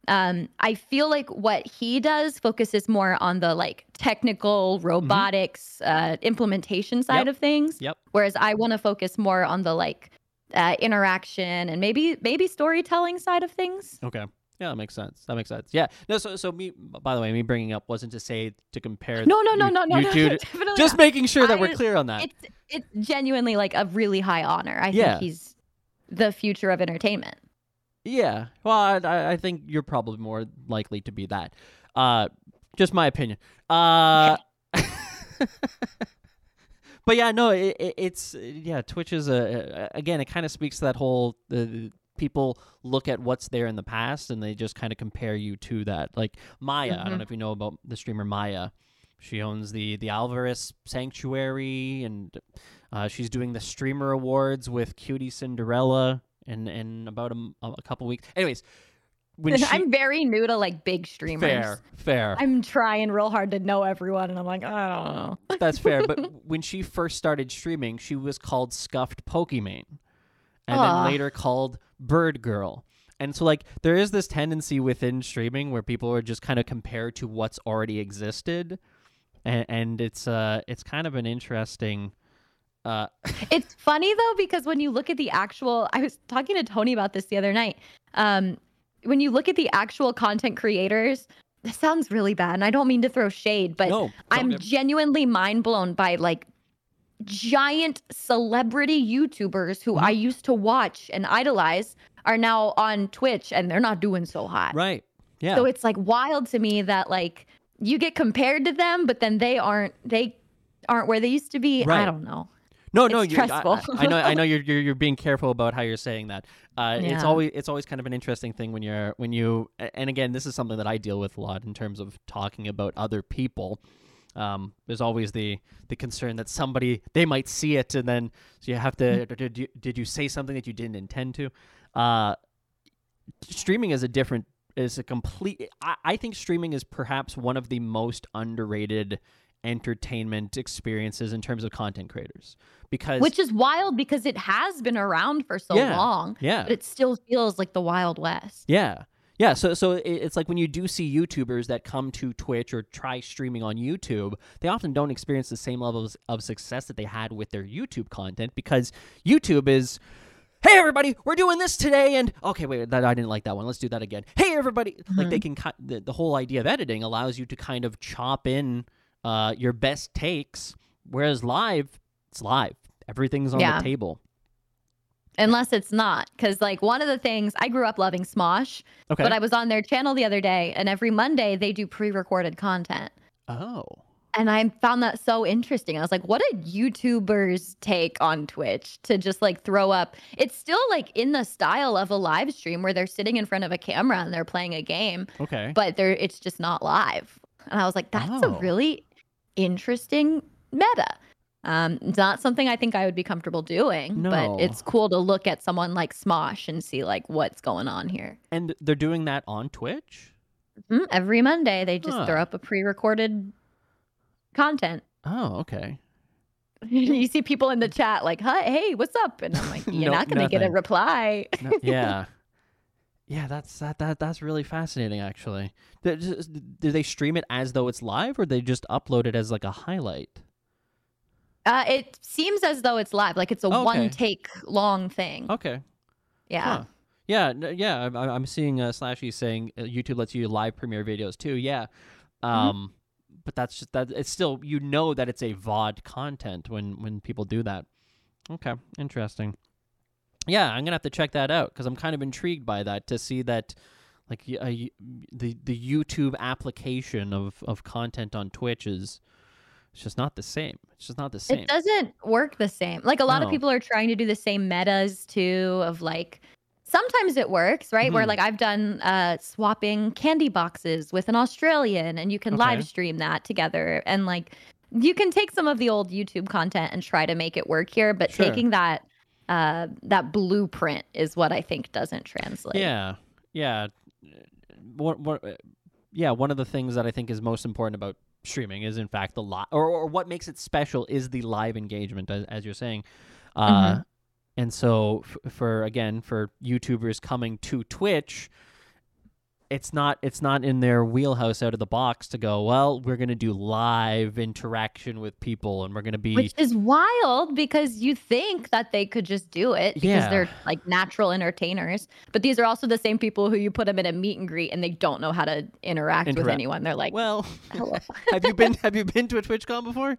um i feel like what he does focuses more on the like technical robotics uh implementation side Mm-hmm. Yep. of things Yep. whereas i want to focus more on the like uh, interaction and maybe maybe storytelling side of things Okay. Yeah, that makes sense. That makes sense. Yeah. No. So, so me. By the way, me bringing up wasn't to say to compare. no no no you- no no, you no two definitely just not. making sure that we're clear on that. it's it's genuinely like a really high honor. I Yeah. think he's the future of entertainment. Yeah. Well, I- I, think you're probably more likely to be that. Uh, just my opinion. Uh, but yeah, no, it, it, it's yeah. Twitch is a, a- again. It kind of speaks to that whole the, people look at what's there in the past and they just kind of compare you to that. Like Maya. I don't Mhm. know if you know about the streamer Maya. She owns the the Alveus Sanctuary, and uh, she's doing the Streamer Awards with QTCinderella in in about a, m- a couple weeks. Anyways, when she, I'm very new to like big streamers. fair, fair, I'm trying real hard to know everyone, and I'm like, I don't know. that's fair. But when she first started streaming, she was called Scuffed Pokimane, and Aw. then later called Bird Girl. And so, like, there is this tendency within streaming where people are just kind of compared to what's already existed, and, and it's uh, it's kind of an interesting. Uh, It's funny though because when you look at the actual, I was talking to Tony about this the other night. Um, when you look at the actual content creators, this sounds really bad, and I don't mean to throw shade, but no, I'm genuinely mind blown by like giant celebrity YouTubers who Mhm. I used to watch and idolize are now on Twitch and they're not doing so hot. Right. Yeah. So it's like wild to me that like you get compared to them, but then they aren't they aren't where they used to be. Right. I don't know. No, no, It's you, I, stressful. I, know, I know you're, you're you're being careful about how you're saying that. Uh, It's always it's always kind of an interesting thing when you're when you and again, this is something that I deal with a lot in terms of talking about other people. Um, there's always the the concern that somebody they might see it and then so you have to did you, did you say something that you didn't intend to? Uh, streaming is a different is a complete. I, I think streaming is perhaps one of the most underrated entertainment experiences in terms of content creators because Which is wild because it has been around for so Yeah. long, yeah but it still feels like the Wild West. Yeah. Yeah, so so it's like when you do see YouTubers that come to Twitch or try streaming on YouTube, they often don't experience the same levels of success that they had with their YouTube content because YouTube is Hey everybody, we're doing this today and okay, wait, that I didn't like that one. Let's do that again. Hey everybody, like mm-hmm. they can cut the, the whole idea of editing allows you to kind of chop in uh your best takes whereas live, it's live. Everything's on Yeah. the table. Unless it's not. Because, like, one of the things I grew up loving Smosh, Okay. but I was on their channel the other day, and every Monday they do pre recorded content. oh. And I found that so interesting. I was like, what did YouTubers take on Twitch to just like throw up? It's still like in the style of a live stream where they're sitting in front of a camera and they're playing a game, Okay. but they're it's just not live. And I was like, that's Oh. a really interesting meta. Um, it's not something I think I would be comfortable doing, No. but it's cool to look at someone like Smosh and see like what's going on here. And they're doing that on Twitch? Mhm. Every Monday, they just Huh. throw up a pre-recorded content. Oh, okay. you see people in the chat like, hey, what's up?" And I'm like, "You're No- not gonna get a reply." No- yeah. Yeah, that's that, that that's really fascinating actually. Do, do they stream it as though it's live or they just upload it as like a highlight? Uh, it seems as though it's live, like it's a Okay. one take long thing. Okay. Yeah, Huh. Yeah, yeah, I'm, I'm seeing uh, Slashy saying uh, YouTube lets you live premiere videos too. Yeah. Mm-hmm. Um but that's just that it's still you know that it's a VOD content when when people do that. Okay, interesting. Yeah, I'm gonna have to check that out because I'm kind of intrigued by that to see that, like uh, the the YouTube application of of content on Twitch is, it's just not the same. It's just not the same. it doesn't work the same. Like a lot of people are trying to do the same metas too. Of like, sometimes it works, right? Where Mhm. like I've done uh, swapping candy boxes with an Australian, and you can Okay. live stream that together, and like. You can take some of the old YouTube content and try to make it work here, but Sure. taking that uh, that blueprint is what I think doesn't translate. Yeah, yeah. What, what, yeah, one of the things that I think is most important about streaming is, in fact, the live, or, or what makes it special is the live engagement, as, as you're saying. Uh, Mhm. And so, f- for again, for YouTubers coming to Twitch, it's not it's not in their wheelhouse out of the box to go. Well, we're gonna do live interaction with people, and we're gonna be Which is wild because you think that they could just do it because Yeah. they're like natural entertainers. But these are also the same people who you put them in a meet and greet and they don't know how to interact with anyone. They're like, well. Have you been Have you been to a TwitchCon before?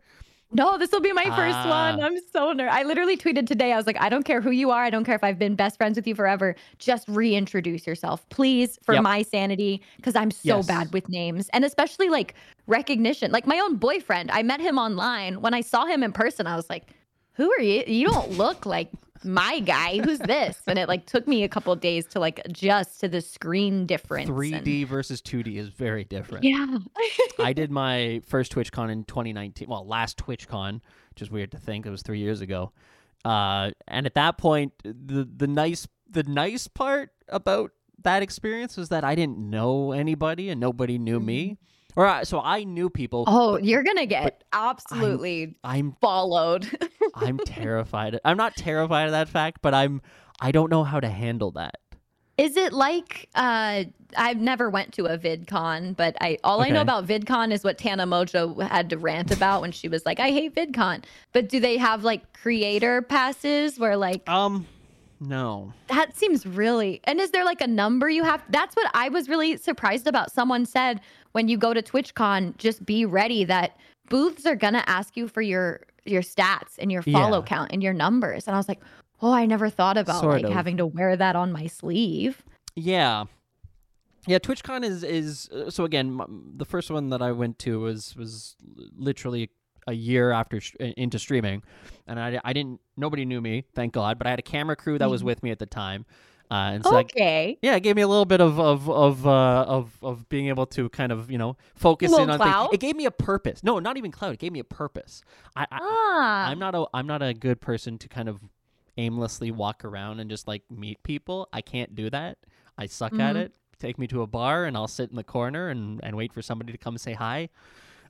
No, this will be my first Ah. one. I'm so nervous. I literally tweeted today. I was like, I don't care who you are. I don't care if I've been best friends with you forever. Just reintroduce yourself, please, for Yep. my sanity, because I'm so Yes. bad with names and especially like recognition. Like my own boyfriend, I met him online. When I saw him in person, I was like, who are you? You don't look like my guy. Who's this? And it like took me a couple days to like adjust to the screen difference. 3D versus 2D is very different. Yeah. I did my first TwitchCon in 2019. Well, last TwitchCon, which is weird to think it was three years ago. Uh, and at that point, the the nice the nice part about that experience was that I didn't know anybody and nobody knew me. Or I, so I knew people. Oh, you're gonna get absolutely I'm followed. I'm terrified. I'm not terrified of that fact, but I'm I don't know how to handle that. Is it like uh I've never went to a VidCon, but I all I know about VidCon is what Tana Mongeau had to rant about when she was like, I hate VidCon. But do they have like creator passes where like Um, no. that seems really and is there like a number you have that's what i was really surprised about someone said when you go to twitchcon just be ready that booths are gonna ask you for your your stats and your follow Yeah. count and your numbers and i was like Oh, I never thought about Sort like of. having to wear that on my sleeve. Yeah. Yeah, TwitchCon is is uh, so again. The first one that I went to was was literally a year after sh- into streaming, and I, I didn't. Nobody knew me, thank God. But I had a camera crew that was Mhm. with me at the time, uh, and so I, yeah, it gave me a little bit of of of uh, of of being able to kind of you know focus in on clout? things. It gave me a purpose. No, not even cloud. It gave me a purpose. I, I Ah. I'm not a I'm not a good person to kind of aimlessly walk around and just like meet people. I can't do that. I suck at Mhm. it. Take me to a bar and I'll sit in the corner and, and wait for somebody to come say hi.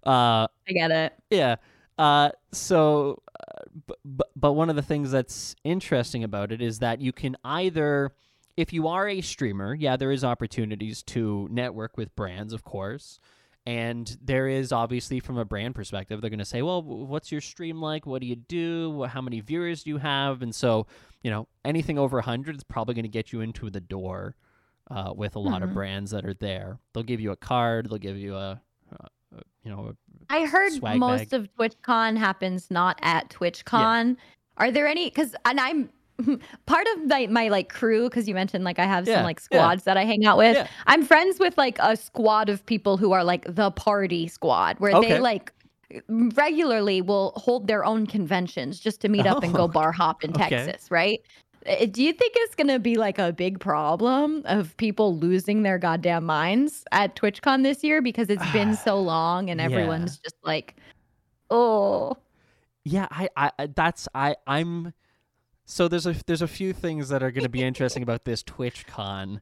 Uh, I get it. yeah. Uh, so, uh, but, but one of the things that's interesting about it is that you can either, if you are a streamer, yeah, there is opportunities to network with brands, of course, and there is obviously from a brand perspective, they're going to say, well, what's your stream like? What do you do? How many viewers do you have? And so, you know, anything over 100 is probably going to get you into the door uh, with a lot of Mhm. brands that are there. They'll give you a card. They'll give you a, you know, I heard most bag. of TwitchCon happens not at TwitchCon. Are there any? Because and I'm part of my my like crew. Because you mentioned like I have Yeah, some like yeah. squads that I hang out with. Yeah. I'm friends with like a squad of people who are like the party squad, where Okay. they like regularly will hold their own conventions just to meet up and Oh, go bar hop in okay. Texas, right? Uh, Do you think it's gonna be like a big problem of people losing their goddamn minds at TwitchCon this year because it's been so long and Yeah. everyone's just like, oh, Yeah, I, I, I- that's I, I'm. So there's a there's a few things that are going to be interesting about this TwitchCon.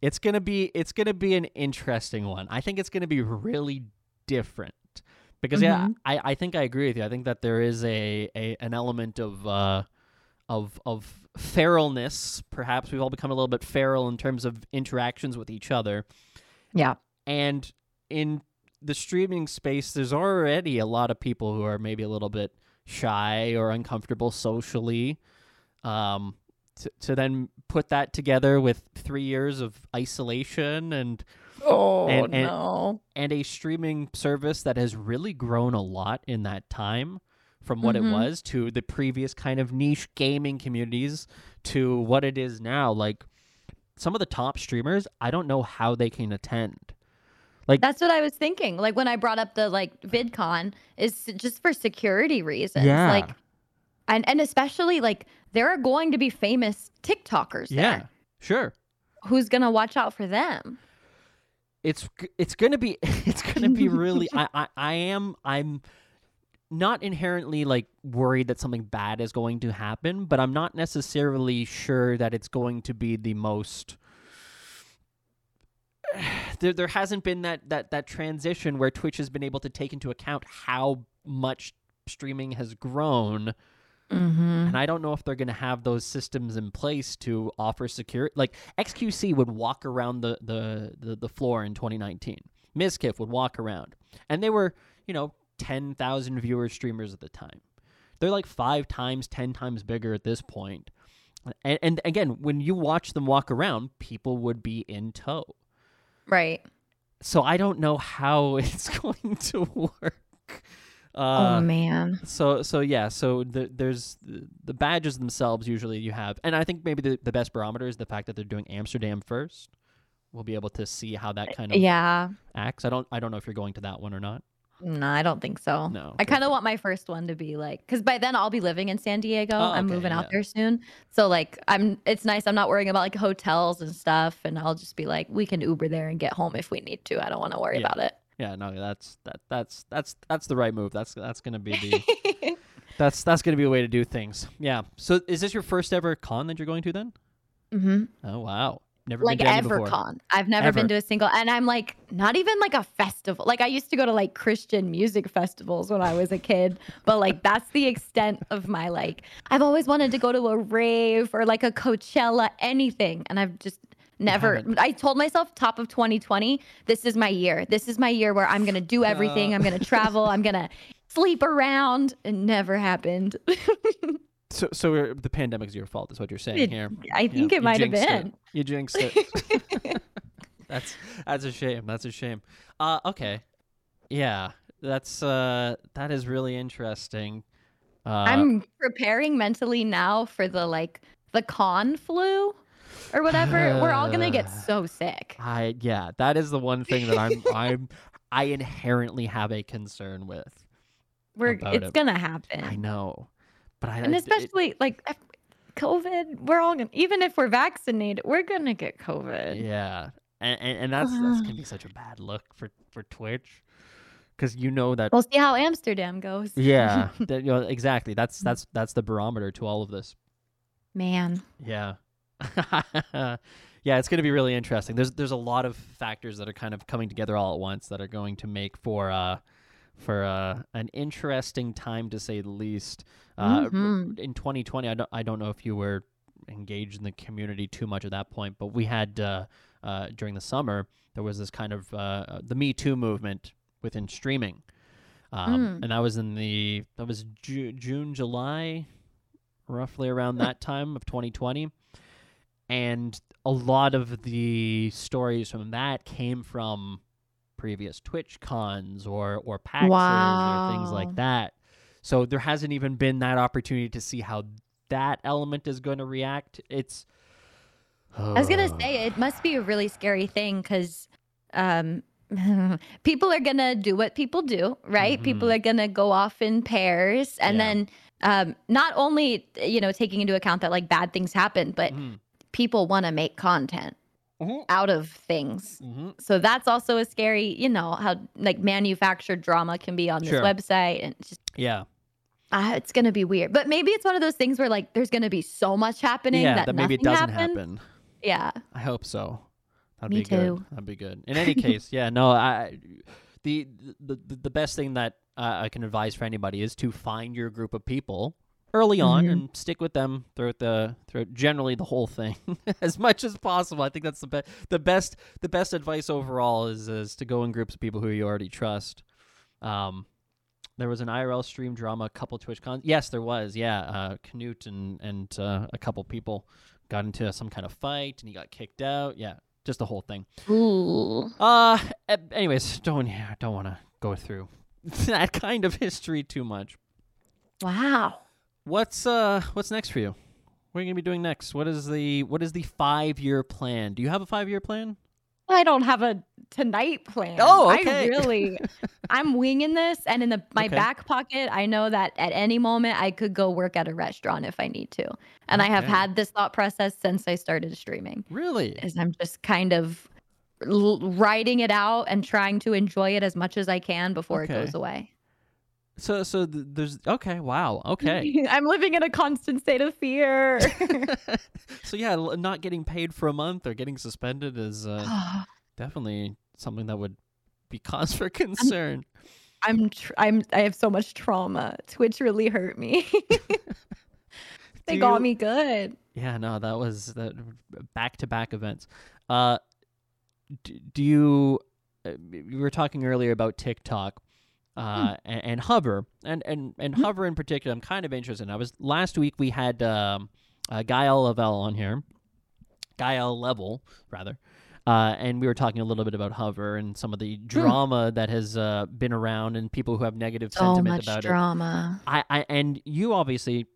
It's gonna be it's gonna be an interesting one. I think it's gonna be really different because yeah, Mhm. I, I think I agree with you. I think that there is a, a an element of uh of of feralness. Perhaps we've all become a little bit feral in terms of interactions with each other. yeah, And in the streaming space, there's already a lot of people who are maybe a little bit shy or uncomfortable socially. Um, to, to then put that together with three years of isolation and oh And- and- no, and a streaming service that has really grown a lot in that time from what Mhm. it was to the previous kind of niche gaming communities to what it is now like some of the top streamers i don't know how they can attend Like that's what I was thinking. Like when I brought up the like VidCon is just for security reasons. Yeah. like, and and especially like there are going to be famous TikTokers yeah there. sure Who's gonna watch out for them? it's it's gonna be it's gonna be really I, I I am I'm not inherently like worried that something bad is going to happen, but I'm not necessarily sure that it's going to be the most there there hasn't been that that that transition where Twitch has been able to take into account how much streaming has grown Mm-hmm. and I don't know if they're going to have those systems in place to offer security. Like XQC would walk around the the the, the floor in 2019. Mizkif would walk around, and they were you know 10,000 viewer streamers at the time. They're like five times, ten times bigger at this point. And, and again, when you watch them walk around, people would be in tow. Right. So I don't know how it's going to work. Uh, oh man. so so yeah, so the, there's the, the badges themselves. Usually you have, and I think maybe the, the best barometer is the fact that they're doing Amsterdam first. We'll be able to see how that kind of Yeah. acts. I don't I don't know if you're going to that one or not. No, I don't think so. No, I kind of want my first one to be like, because by then I'll be living in San Diego. Oh, I'm okay, moving out there soon. So like, I'm. It's nice. I'm not worrying about like hotels and stuff, and I'll just be like, we can Uber there and get home if we need to. I don't want to worry Yeah. about it. Yeah, no, that's that that's that's that's the right move. That's that's gonna be the that's that's gonna be a way to do things. Yeah. So is this your first ever con that you're going to then? Mm-hmm. Oh wow, never Like been to any before. EverCon. I've never Ever. been to a single, and I'm like, not even like a festival. Like I used to go to like Christian music festivals when I was a kid, but like that's the extent of my like. I've always wanted to go to a rave or like a Coachella, anything, and I've just never. I told myself, top of 2020, this is my year. This is my year where I'm gonna do everything. Uh. I'm gonna travel. I'm gonna sleep around. It never happened. So so we're- the pandemic's your fault. Is what you're saying It- here. I Yeah, think you it might have jinxed it. been. You jinxed it. that's that's a shame. That's a shame. Uh, okay, yeah, that's uh, that is really interesting. Uh, I'm preparing mentally now for the like the con flu or whatever. We're all gonna get so sick. I yeah, that is the one thing that I'm I'm I inherently have a concern with. We're it's it. gonna happen. I know, but I and it- especially like COVID, we're all gonna even if we're vaccinated, we're gonna get COVID. yeah, and, and and that's that's gonna be such a bad look for for Twitch, because you know that We'll see how Amsterdam goes. yeah, that, you know, exactly. That's that's that's the barometer to all of this. Man. Yeah. yeah, it's going to be really interesting. There's there's a lot of factors that are kind of coming together all at once that are going to make for uh for uh, an interesting time to say the least. Uh, Mhm. In 2020, I don't I don't know if you were engaged in the community too much at that point, but we had uh, uh, during the summer there was this kind of uh, the Me Too movement within streaming, um, Mm. and that was in the that was Ju- June July roughly around that time of 2020. And a lot of the stories from that came from previous Twitch cons or or PAXs or things like that. So there hasn't even been that opportunity to see how that element is going to react. It's I was gonna say it must be a really scary thing because um, people are gonna do what people do, right? People Mhm. are gonna go off in pairs, and Yeah. then um, not only you know taking into account that like bad things happen, but Mhm. people want to make content Mhm. out of things. Mhm. So that's also a scary, you know, how like manufactured drama can be on this Sure. website, and just Yeah. Uh, it's gonna be weird. But maybe it's one of those things where like there's gonna be so much happening Yeah, that, that maybe it doesn't happened. happen. Yeah. I hope so. That'd Me be good. too. That'd be good. In any case, yeah, no, I the the the, best thing that uh, I can advise for anybody is to find your group of people early on Mhm. and stick with them throughout the throughout generally the whole thing as much as possible. I think that's the best the best the best advice overall is is to go in groups of people who you already trust. Um there was an IRL stream drama, a couple Twitch cons. Yes, there was. Yeah, uh, Knut and and uh, a couple people got into some kind of fight, and he got kicked out. Yeah, just the whole thing. Ooh. Uh, anyways, don't yeah, don't want to go through that kind of history too much. Wow. What's uh what's next for you? What are you gonna be doing next? What is the what is the five year plan? Do you have a five year plan? I don't have a tonight plan. Oh, I okay. really, I'm winging this, and in the my Okay. back pocket, I know that at any moment I could go work at a restaurant if I need to, and I have had this thought process since I started streaming. Really? Is I'm just kind of l- writing it out and trying to enjoy it as much as I can before Okay. it goes away. So so th- there's okay. Wow. Okay. I'm living in a constant state of fear. so yeah, l- not getting paid for a month or getting suspended is uh, definitely something that would be cause for concern. I'm tr- I'm I have so much trauma. Twitch really hurt me. they Do got me good. Yeah, no, that was that back to back events. Uh, d- do you? Uh, we were talking earlier about TikTok, uh, and, and Hover, and and and Mhm. Hover in particular. I'm kind of interested. in. I was last week. We had um, uh, Gael Lavelle on here, Gael Level rather. Uh, and we were talking a little bit about Hover and some of the drama that has uh, been around and people who have negative Hmm. So sentiment much about it. drama. I, I and you obviously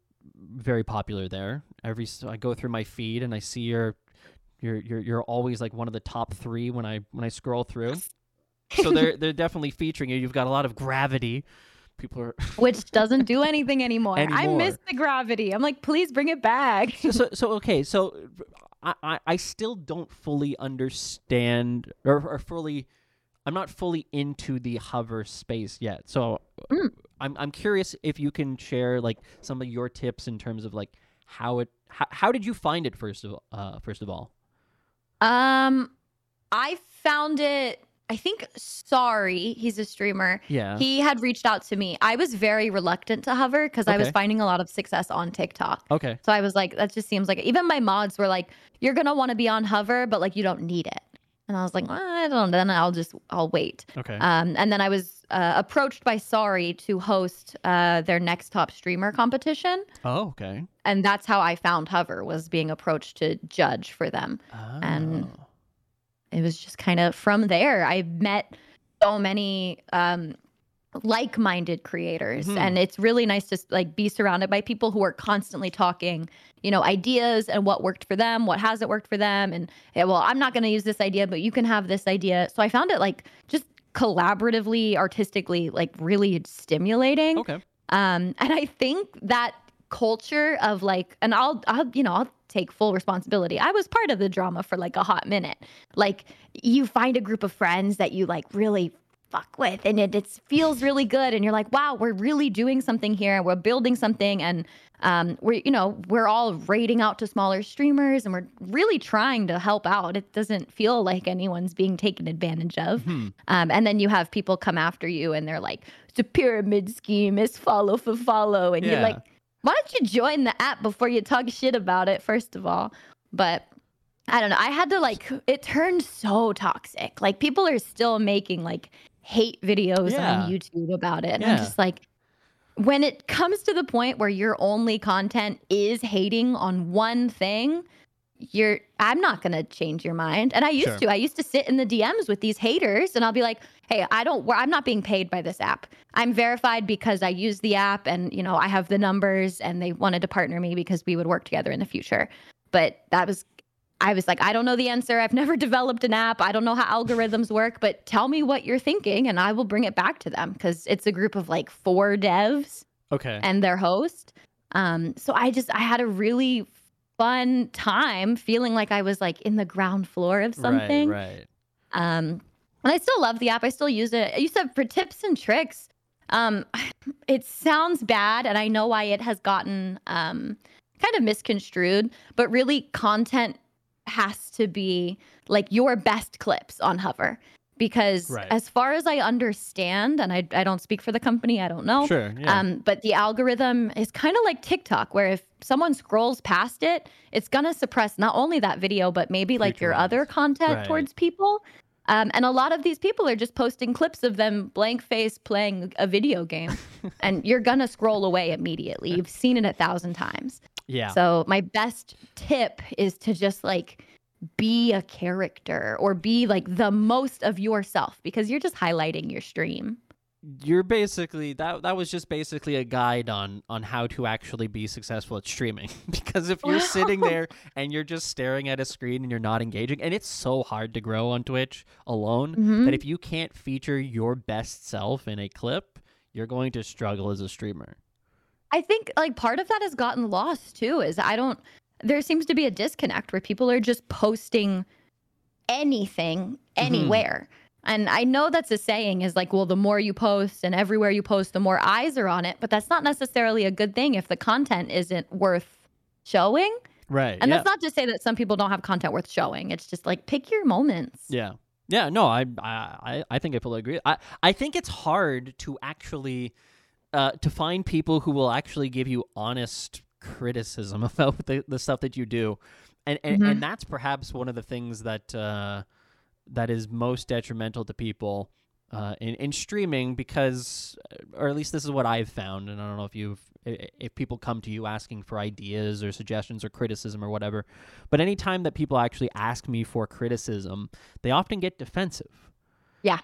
very popular there. Every I go through my feed and I see your you're you're you're always like one of the top three when I when I scroll through. So they're they're definitely featuring you. You've got a lot of gravity. People are which doesn't do anything anymore. I miss the gravity. I'm like, please bring it back. so, so so okay. So I, I I still don't fully understand or, or fully. I'm not fully into the hover space yet. So Mm. I'm I'm curious if you can share like some of your tips in terms of like how it how, how did you find it first of uh first of all? um, I found it. I think sorry, he's a streamer. Yeah. He had reached out to me. I was very reluctant to hover because I was finding a lot of success on TikTok. okay. So I was like, that just seems like even my mods were like, you're gonna want to be on hover, but like you don't need it. And I was like, well, I don't. Then I'll just I'll wait. Okay. Um, and then I was uh, approached by Sorry to host uh, their next top streamer competition, oh, okay. and that's how I found Hover was being approached to judge for them. and- Oh. It was just kind of from there. I met so many um, like-minded creators Mhm. and it's really nice to like be surrounded by people who are constantly talking you know ideas and what worked for them what hasn't worked for them and yeah, well i'm not going to use this idea but you can have this idea so i found it like just collaboratively artistically like really stimulating Okay. um and i think that culture of like and i'll i'll you know i'll take full responsibility. I was part of the drama for like a hot minute. Like you find a group of friends that you like really fuck with and it, it feels really good and you're like wow we're really doing something here and we're building something and um, we're you know we're all rating out to smaller streamers and we're really trying to help out. It doesn't feel like anyone's being taken advantage of. Hmm. um, and then you have people come after you and they're like it's a pyramid scheme it's follow for follow and you're like why don't you join the app before you talk shit about it first of all but i don't know i had to like it turned so toxic like people are still making like hate videos Yeah. on youtube about it and Yeah. i'm just like when it comes to the point where your only content is hating on one thing you're i'm not going to change your mind and i used Sure. to i used to sit in the dms with these haters and i'll be like hey i don't i'm not being paid by this app i'm verified because i use the app and you know i have the numbers and they wanted to partner me because we would work together in the future but that was i was like i don't know the answer i've never developed an app i don't know how algorithms work but tell me what you're thinking and i will bring it back to them because it's a group of like four devs Okay. and their host. Um, so I just I had a really fun time feeling like I was like in the ground floor of something. Right. Right. Um, and I still love the app. I still use it. I use it for tips and tricks. Um, it sounds bad, and I know why it has gotten um, kind of misconstrued. But really, content has to be like your best clips on Hover, because Right. as far as I understand, and I I don't speak for the company, I don't know. Sure. Yeah. Um, but the algorithm is kind of like TikTok, where if someone scrolls past it, it's gonna suppress not only that video, but maybe like Future your ones. other content Right. towards people. Um, and a lot of these people are just posting clips of them blank face playing a video game, and you're gonna scroll away immediately. You've seen it a thousand times. yeah. So my best tip is to just like be a character or be like the most of yourself because you're just highlighting your stream. you're basically that that was just basically a guide on on how to actually be successful at streaming because if you're sitting there and you're just staring at a screen and you're not engaging and it's so hard to grow on Twitch alone Mhm. that if you can't feature your best self in a clip you're going to struggle as a streamer I think like part of that has gotten lost too. Is I don't. There seems to be a disconnect where people are just posting anything anywhere. And I know that's a saying is like, well, the more you post and everywhere you post, the more eyes are on it. But that's not necessarily a good thing if the content isn't worth showing. right And yeah. that's not to say that some people don't have content worth showing. It's just like pick your moments. Yeah. Yeah, no, I I I think I fully agree. I I think it's hard to actually uh to find people who will actually give you honest criticism about the, the stuff that you do. And and, Mhm. and that's perhaps one of the things that uh that is most detrimental to people uh, in in streaming because, or at least this is what I've found, and I don't know if you've if people come to you asking for ideas or suggestions or criticism or whatever, but anytime that people actually ask me for criticism, they often get defensive. Yeah.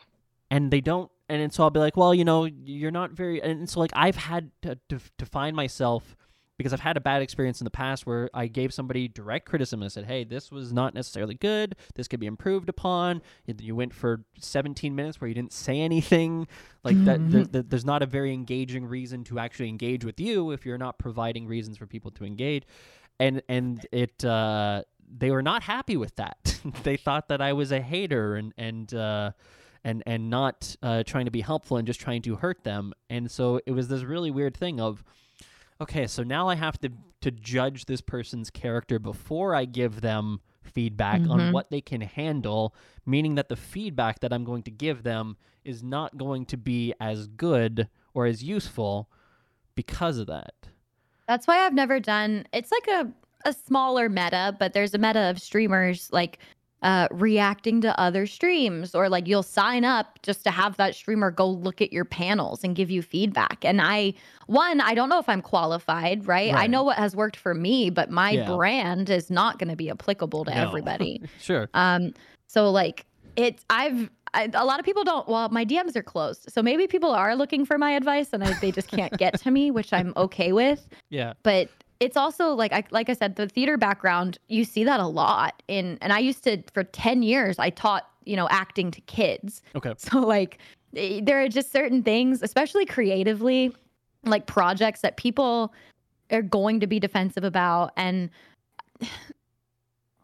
and they don't, and, and so I'll be like, well, you know, you're not very, and so like I've had to to, to find myself because I've had a bad experience in the past where I gave somebody direct criticism and said, "Hey, this was not necessarily good. This could be improved upon." You went for 17 minutes where you didn't say anything. Like that, there, there- there's not a very engaging reason to actually engage with you if you're not providing reasons for people to engage. And and it uh, they were not happy with that. they thought that I was a hater and and uh, and and not uh, trying to be helpful and just trying to hurt them. And so it was this really weird thing of okay, so now I have to to judge this person's character before I give them feedback on Mhm. what they can handle, meaning that the feedback that I'm going to give them is not going to be as good or as useful because of that. That's why I've never done it's like a a smaller meta, but there's a meta of streamers like uh reacting to other streams or like you'll sign up just to have that streamer go look at your panels and give you feedback. And I one, I don't know if I'm qualified, right? I know what has worked for me, but my Yeah. brand is not going to be applicable to No. everybody. Sure. Um, so like it's I've I, a lot of people don't. Well, my DMs are closed, so maybe people are looking for my advice, and I, they just can't get to me, which I'm okay with. Yeah. But it's also like I like I said, the theater background. You see that a lot in, and I used to for ten years. I taught you know acting to kids. Okay. So like eh, there are just certain things, especially creatively, like projects that people are going to be defensive about and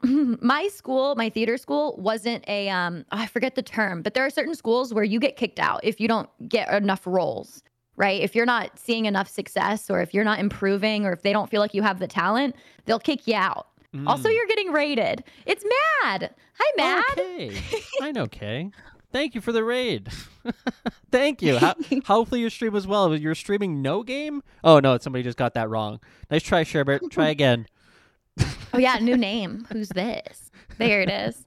my school, my theater school wasn't a um I forget the term, but there are certain schools where you get kicked out if you don't get enough roles, right? If you're not seeing enough success or if you're not improving or if they don't feel like you have the talent, they'll kick you out. Also, Mm. you're getting rated. It's mad. Hi, mad. Okay. I know, Kay. Thank you for the raid. Thank you. How, hopefully your stream was well. You're streaming no game? Oh no, somebody just got that wrong. Nice try, Sherbert. Try again. Oh yeah, new name. Who's this? There it is.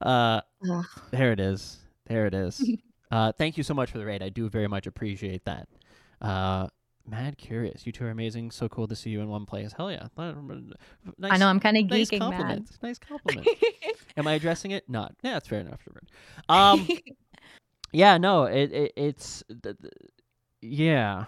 Uh, Ugh. there it is. There it is. Uh, thank you so much for the raid. I do very much appreciate that. Uh, mad curious. You two are amazing. So cool to see you in one place. Hell yeah. Nice, I know I'm kind of nice geeking, compliment. mad. Nice compliment. Am I addressing it? Not. Yeah, that's fair enough, Um, yeah, no, it, it it's th- th- yeah.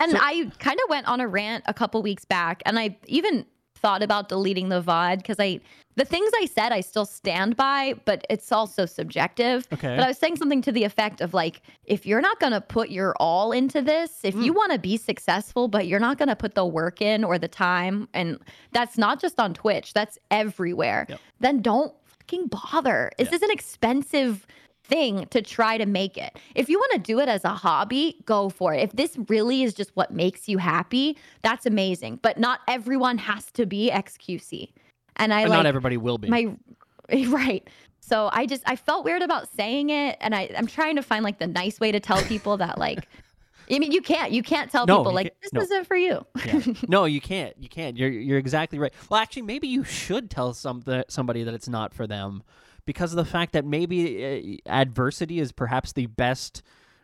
And So- I kind of went on a rant a couple weeks back, and I even thought about deleting the VOD because I, the things I said, I still stand by, but it's also subjective. Okay. But I was saying something to the effect of like, if you're not going to put your all into this, if Mm. you want to be successful, but you're not going to put the work in or the time, and that's not just on Twitch, that's everywhere, Yep. then don't fucking bother. This is an expensive thing to try to make it. If you want to do it as a hobby, go for it. If this really is just what makes you happy, that's amazing. But not everyone has to be XQC. And I But like not everybody will be. my right. So I just I felt weird about saying it and I I'm trying to find like the nice way to tell people that like I mean you can't you can't tell No, people like can't- this no. isn't for you. Yeah. No, you can't. You can't. You're you're exactly right. Well, actually, maybe you should tell some somebody that it's not for them, because of the fact that maybe uh, adversity is perhaps the best.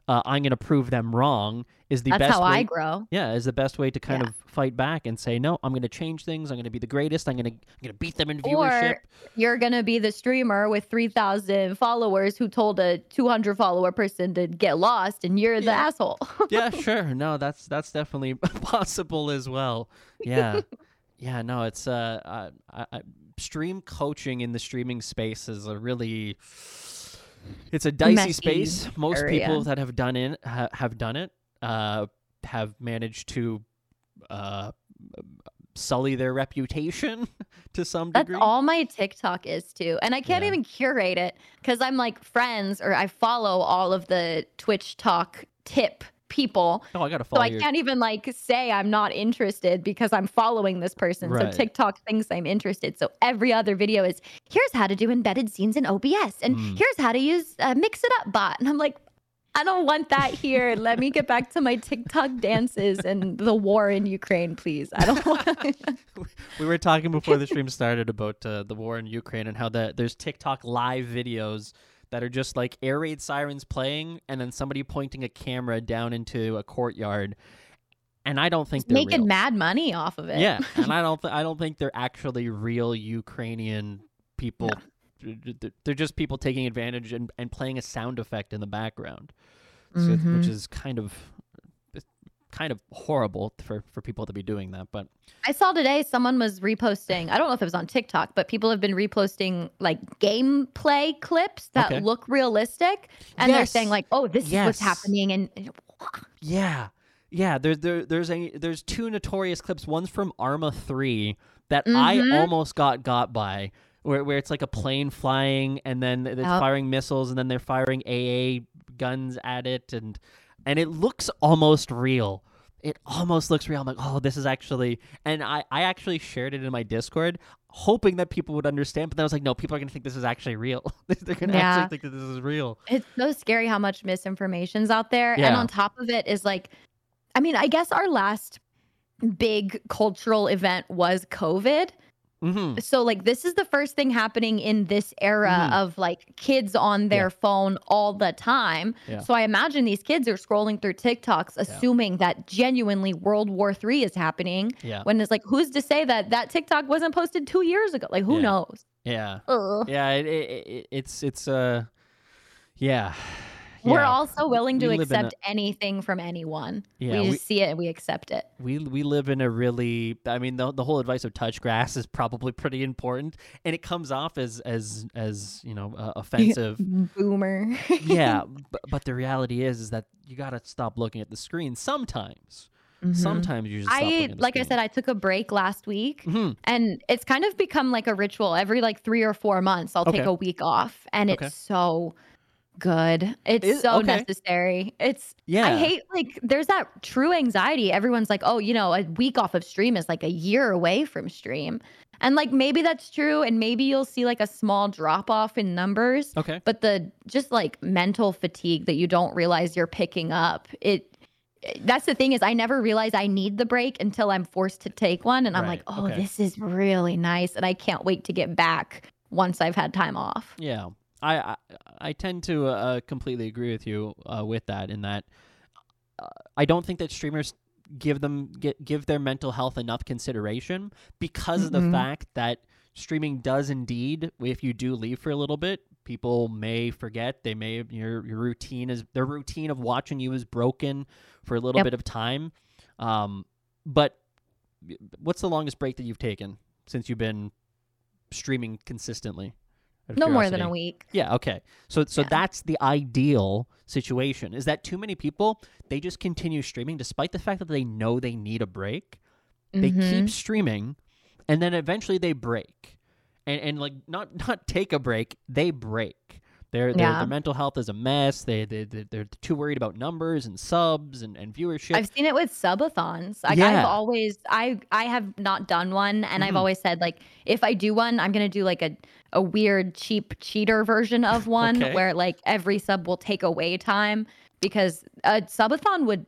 Uh, I'm going to prove them wrong. Is the That's best how way, I grow. Yeah, is the best way to kind Yeah. of fight back and say no. I'm going to change things. I'm going to be the greatest. I'm going to I'm going to beat them in viewership. Or you're gonna be the streamer with three thousand followers who told a two hundred follower person to get lost, and you're the asshole. yeah, sure. No, that's that's definitely possible as well. Yeah, yeah. No, it's uh, uh I, I, stream coaching in the streaming space is a really, it's a dicey space. Most area. people that have done it ha- have done it. Uh, have managed to, uh, sully their reputation to some That's degree. all my TikTok is too. And I can't Yeah. even curate it because I'm like friends or I follow all of the Twitch talk tip people. Oh, I gotta So I your. can't even like say I'm not interested because I'm following this person. Right. So TikTok thinks I'm interested. So every other video is here's how to do embedded scenes in OBS and Mm. here's how to use uh, Mix It Up bot. And I'm like, I don't want that here. Let me get back to my TikTok dances and the war in Ukraine, please. I don't want. we were talking before the stream started about uh, the war in Ukraine and how the, there's TikTok live videos that are just like air raid sirens playing and then somebody pointing a camera down into a courtyard. And I don't think they're making real. mad money off of it. Yeah, and I don't th- I don't think they're actually real Ukrainian people. Th- They're just people taking advantage and, and playing a sound effect in the background, so it's- which mm-hmm. is kind of kind of horrible for, for people to be doing that. But I saw today someone was reposting. I don't know if it was on TikTok, but people have been reposting like gameplay clips that Okay. look realistic, and they're saying like, "Oh, this is what's happening," and Yeah, yeah. There's there, there's a there's two notorious clips. One's from Arma three that I Mhm. almost got got by, where where it's like a plane flying and then it's Yep. firing missiles and then they're firing AA guns at it and and it looks almost real. It almost looks real. I'm like, oh, this is actually, and I, I actually shared it in my Discord, hoping that people would understand. But then I was like, no, people are gonna think this is actually real. They're gonna Yeah. actually think that this is real. it's so scary how much misinformation's out there. yeah. And on top of it is like, I mean, I guess our last big cultural event was COVID. Hmm So like this is the first thing happening in this era Mhm. of like kids on their phone all the time. Yeah. So I imagine these kids are scrolling through TikToks assuming that genuinely World War III is happening Yeah. when it's like who's to say that that TikTok wasn't posted 2 years ago? Like who Yeah. knows? Yeah. Ugh. Yeah. It, it, it, it's it's uh, yeah. We're Yeah. also willing to We in a- accept anything from anyone. Yeah, we we- just see it and we accept it. we we live in a really I mean the the whole advice of touch grass is probably pretty important and it comes off as as as you know uh, offensive Boomer. yeah but, but the reality is is that you got to stop looking at the screen sometimes Mhm. sometimes you just I looking at the like I said, I took a break last week, Mhm. and it's kind of become like a ritual. Every like three or four months, I'll take a week off, and Okay. it's so good. It's Is- so okay. necessary. It's yeah I hate like there's that true anxiety. Everyone's like, oh, you know, a week off of stream is like a year away from stream. And like maybe that's true. And maybe you'll see like a small drop off in numbers. okay But the just like mental fatigue that you don't realize you're picking up, it that's the thing is I never realize I need the break until I'm forced to take one. And I'm like, oh, okay. this is really nice. And I can't wait to get back once I've had time off. Yeah, I I, I tend to uh, completely agree with you uh, with that. In that, uh, I don't think that streamers give them get, give their mental health enough consideration because of the Mhm. fact that streaming does indeed, if you do leave for a little bit, people may forget. They may your your routine is their routine of watching you is broken for a little Yep. bit of time. Um, but what's the longest break that you've taken since you've been streaming consistently? No more than a week. Yeah, okay. So so Yeah. that's the ideal situation. Is that too many people they just continue streaming despite the fact that they know they need a break. They Mhm. keep streaming and then eventually they break. And and like not not take a break, they break. Their their, Yeah. their mental health is a mess. They they they- they're too worried about numbers and subs and, and viewership. I've seen it with subathons. Like Yeah. I've always I I have not done one and I've Mhm. always said like if I do one, I'm gonna do like a a weird cheap cheater version of one Okay. where like every sub will take away time because a subathon would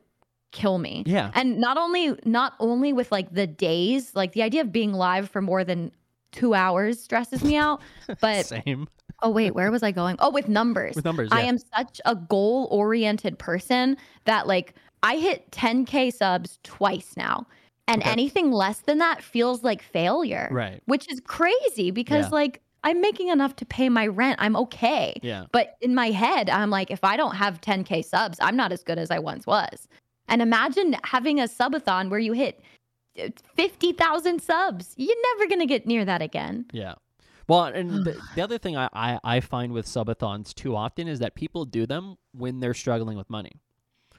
kill me. yeah. And not only not only with like the days, like the idea of being live for more than two hours stresses me out. But Same oh wait, where was I going? Oh, with numbers. with numbers. Yeah. I am such a goal oriented person that like I hit 10k subs twice now. And Okay. anything less than that feels like failure. right. Which is crazy because Yeah. like I'm making enough to pay my rent. I'm okay. Yeah. But in my head, I'm like, if I don't have 10k subs, I'm not as good as I once was. And imagine having a subathon where you hit uh, 50,000 subs. You're never going to get near that again. Yeah. Well, and the, the other thing I, I, I find with subathons too often is that people do them when they're struggling with money.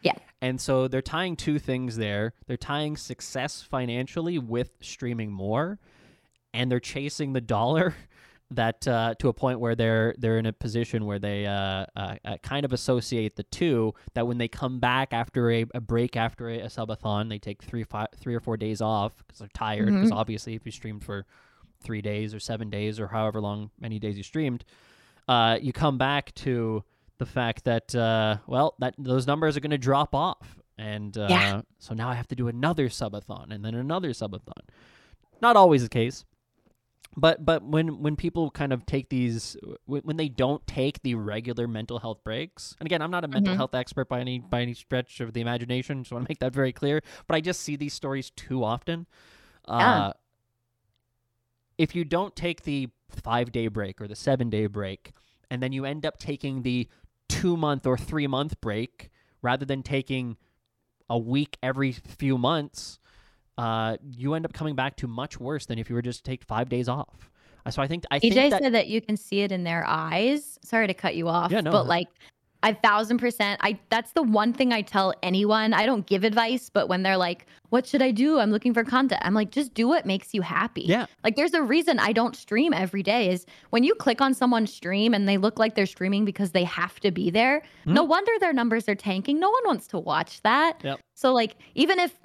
Yeah. And so they're tying two things there. They're tying success financially with streaming more, and they're chasing the dollar that uh, to a point where they're they're in a position where they uh, uh, uh, kind of associate the two. That when they come back after a, a break after a, a subathon, they take three five, three or four days off because they're tired. Because obviously, if you streamed for three days or seven days or however long many days you streamed, uh, you come back to the fact that uh, well that those numbers are going to drop off, and uh, Yeah. so now I have to do another subathon and then another subathon. Not always the case, but but when when people kind of take these when, they don't take the regular mental health breaks, and again, I'm not a mental Mhm. health expert by any by any stretch of the imagination. Just want to make that very clear. But I just see these stories too often. Yeah. Uh, if you don't take the five day break or the seven day break, and then you end up taking the two month or three month break rather than taking a week every few months, uh, you end up coming back to much worse than if you were just to take five days off. Uh, So I think I think EJ that said that you can see it in their eyes. Sorry to cut you off, Yeah, no. but like a thousand percent. I that's the one thing I tell anyone. I don't give advice, but when they're like, "What should I do? I'm looking for content." I'm like, "Just do what makes you happy." yeah Like there's a reason I don't stream every day is when you click on someone's stream and they look like they're streaming because they have to be there. No wonder their numbers are tanking. No one wants to watch that. Yep. So like even if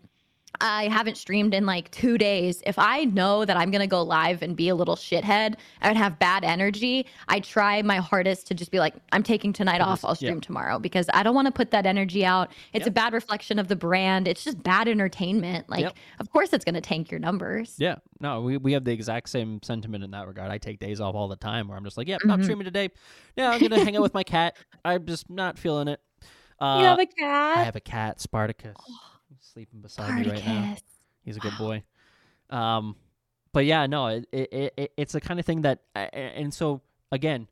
I haven't streamed in like 2 days, if I know that I'm going to go live and be a little shithead and have bad energy, I try my hardest to just be like I'm taking tonight off. I'll yeah. stream tomorrow because I don't want to put that energy out. It's Yep. a bad reflection of the brand. It's just bad entertainment. Like Yep. of course it's going to tank your numbers. yeah no we, we have the exact same sentiment in that regard. I take days off all the time where I'm just like yeah not Mhm. streaming today. Yeah I'm gonna hang out with my cat. I'm just not feeling it. Uh, you have a I cat? I have a cat, Spartacus. Sleeping beside me right now. He's a good boy. Um, but yeah, no, it, it, it it's the kind of thing that, a- and so again,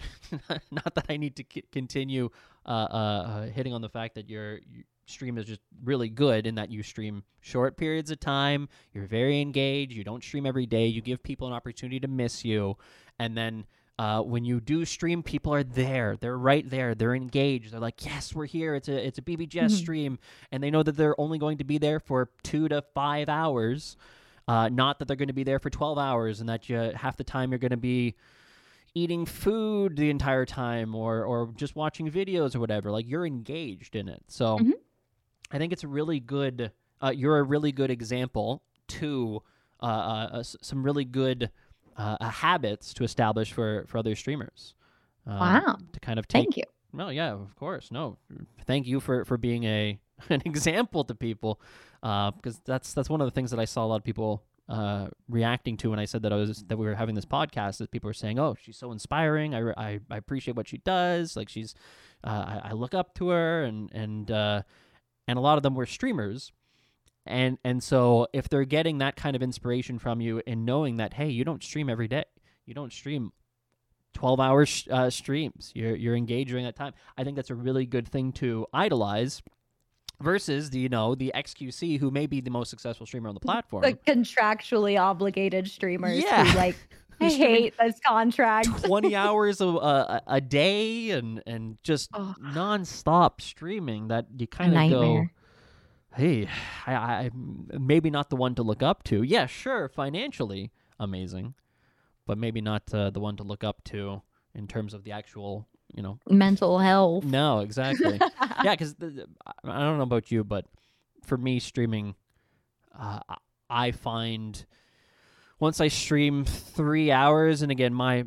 not that I need to c- continue uh, uh, uh, hitting on the fact that your, your stream is just really good in that you stream short periods of time. You're very engaged. You don't stream every day. You give people an opportunity to miss you, and then. Uh, when you do stream, people are there. They're right there. They're engaged. They're like, "Yes, we're here. It's a it's a BBJess Mhm. stream," and they know that they're only going to be there for two to five hours. Uh, not that they're going to be there for 12 hours and that you, half the time you're going to be eating food the entire time or, or just watching videos or whatever. Like you're engaged in it. So Mhm. I think it's a really good, uh, you're a really good example to uh, uh, uh, some really good uh, uh, habits to establish for, for other streamers. Um, Wow. To kind of take Thank you. well, yeah, of course. No, thank you for for being a an example to people, because that's that's one of the things that I saw a lot of people uh, reacting to when I said that I was that we were having this podcast. Is people were saying, "Oh, she's so inspiring. I, re- I, I appreciate what she does. Like she's, uh, I, I look up to her." And and uh, and a lot of them were streamers. And and so if they're getting that kind of inspiration from you and knowing that hey, you don't stream every day, you don't stream 12 hour sh- uh, streams. You're you're engaged during that time. I think that's a really good thing to idolize versus the you know the XQC who may be the most successful streamer on the platform. The contractually obligated streamers Yeah. who like I hate this contract. 20 hours a, a, a day and and just Oh. nonstop streaming that you kind of go. Hey I, I maybe not the one to look up to. Yeah sure financially amazing but maybe not uh, the one to look up to in terms of the actual you know. Mental health. no exactly. Yeah because i don't know about you but for me streaming uh, I- find once i stream three hours and again my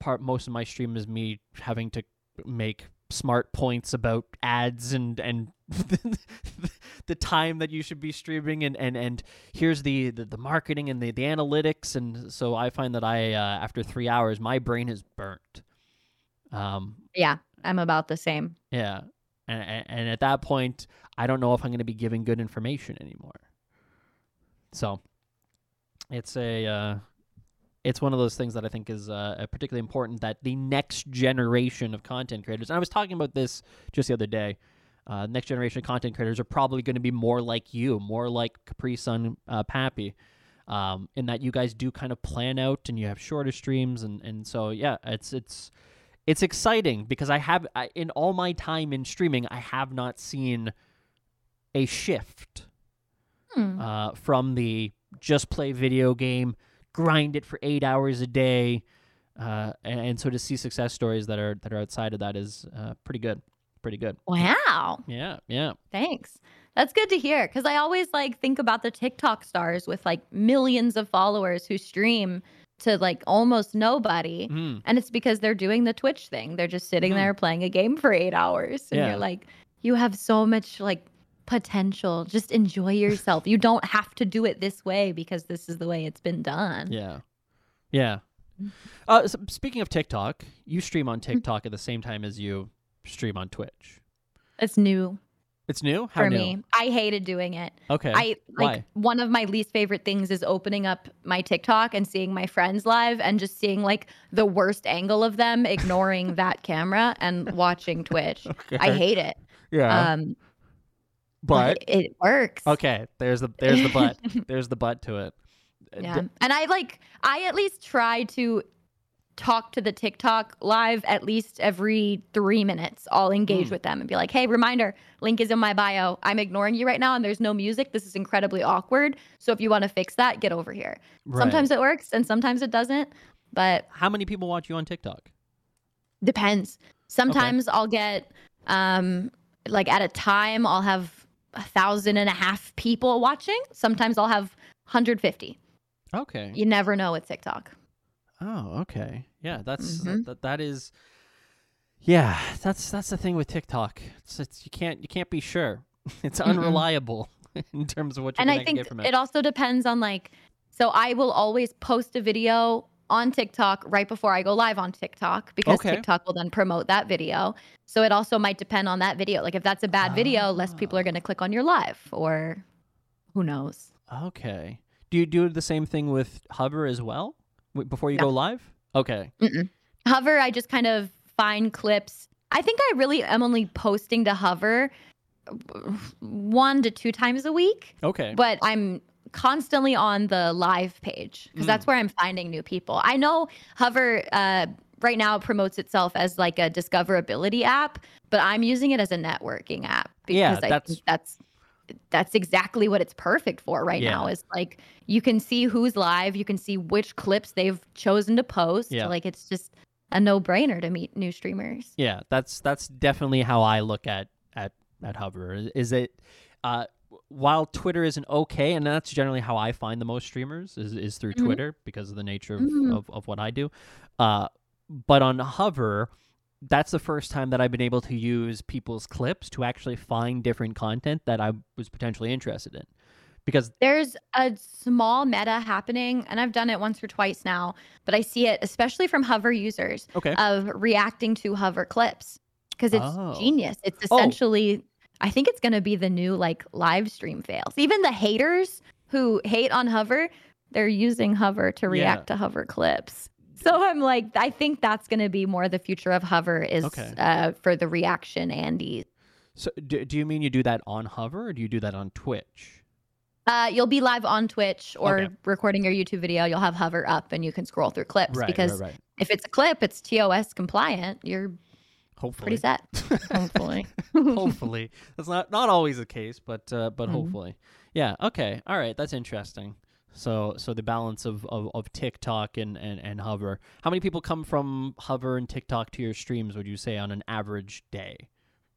part most of my stream is me having to make smart points about ads and and the time that you should be streaming and and and here's the the, the marketing and the, the analytics and so i find that i uh, after three hours my brain is burnt um Yeah, I'm about the same. yeah. And, and, and at that point, I don't know if I'm going to be giving good information anymore. So it's a uh, it's one of those things that I think is uh, particularly important that the next generation of content creators. And I was talking about this just the other day. Uh, next generation of content creators are probably going to be more like you, more like Capri Sun, uh, Pappy, um, in that you guys do kind of plan out and you have shorter streams, and and so yeah, it's it's it's exciting because I have I, in all my time in streaming, I have not seen a shift Hmm. uh, from the just play video game, grind it for eight hours a day, uh, and, and so to see success stories that are that are outside of that is uh, pretty good, pretty good. Wow. Yeah, yeah, Thanks. That's good to hear because I always like think about the TikTok stars with like millions of followers who stream to like almost nobody. Mhm. And it's because they're doing the Twitch thing. They're just sitting Mhm. there playing a game for eight hours. And Yeah. you're like, you have so much like potential. Just enjoy yourself. you don't have to do it this way because this is the way it's been done. yeah, yeah. Mm. Uh, so speaking of TikTok, you stream Mm-hmm. on TikTok at the same time as you stream on Twitch. It's new It's new. How for new? me. I hated doing it. Okay. I like Why? one of my least favorite things is opening up my TikTok and seeing my friends live and just seeing like the worst angle of them ignoring that camera and watching Twitch. I hate it. Yeah, Um but it works. okay. There's the there's the but. there's the but to it. Uh, Yeah. d- And I like I at least try to talk to the TikTok live at least every 3 minutes. I'll engage Hmm. with them and be like, "Hey, reminder, link is in my bio. I'm ignoring you right now and there's no music. This is incredibly awkward. So if you want to fix that, get over here." right. Sometimes it works and sometimes it doesn't, but How many people watch you on TikTok? depends. Sometimes I'll get um like at a time I'll have a thousand and a half people watching. Sometimes I'll have 150. Okay. You never know with TikTok. Oh, okay. Yeah, that's Mhm. that. That is. Yeah, that's that's the thing with TikTok. It's, it's you can't you can't be sure. It's unreliable in terms of what you're and I think get from it. it also depends on like so I will always post a video on TikTok right before I go live on TikTok because Okay. TikTok will then promote that video. So it also might depend on that video. Like if that's a bad video, less people are Ah. going to click on your live or who knows. Okay. Do you do the same thing with Hover as well before you No. go live? Okay. Mm-mm. Hover, I just kind of find clips. I think I really am only posting to Hover uh, one to two times a week, Okay. but I'm constantly on the live page because Mm. that's where I'm finding new people. I know Hover uh, right now promotes itself as like a discoverability app, but I'm using it as a networking app because Yeah, I that's- think that's that's exactly what it's perfect for right Yeah. now is like you can see who's live you can see which clips they've chosen to post Yeah. like it's just a no-brainer to meet new streamers Yeah, that's that's definitely how I look at at at Hover. Is- Is it uh, while Twitter isn't okay, and that's generally how I find the most streamers is is through Mhm. Twitter because of the nature of, Mhm. of, of what I do. Uh, but on Hover, that's the first time that I've been able to use people's clips to actually find different content that I was potentially interested in. Because there's a small meta happening and i've done it once or twice now but i see it especially from hover users okay, of reacting to hover clips because it's Oh. genius it's Oh. I think it's going to be the new like live stream fails even the haters who hate on hover they're using hover to Yeah. react to hover clips so i'm like i think that's going to be more the future of hover is Okay. uh, for the reaction andy so do, do you mean you do that on Hover or do you do that on Twitch? uh, you'll be live on twitch or Okay. recording your youtube video you'll have hover up and you can scroll through clips Right, because right, right. if it's a clip it's tos compliant you're Hopefully, pretty set hopefully hopefully that's not not always the case but uh, but Mhm. hopefully yeah okay all right that's interesting so so the balance of, of, of tiktok and, and, and hover how many people come from hover and tiktok to your streams would you say on an average day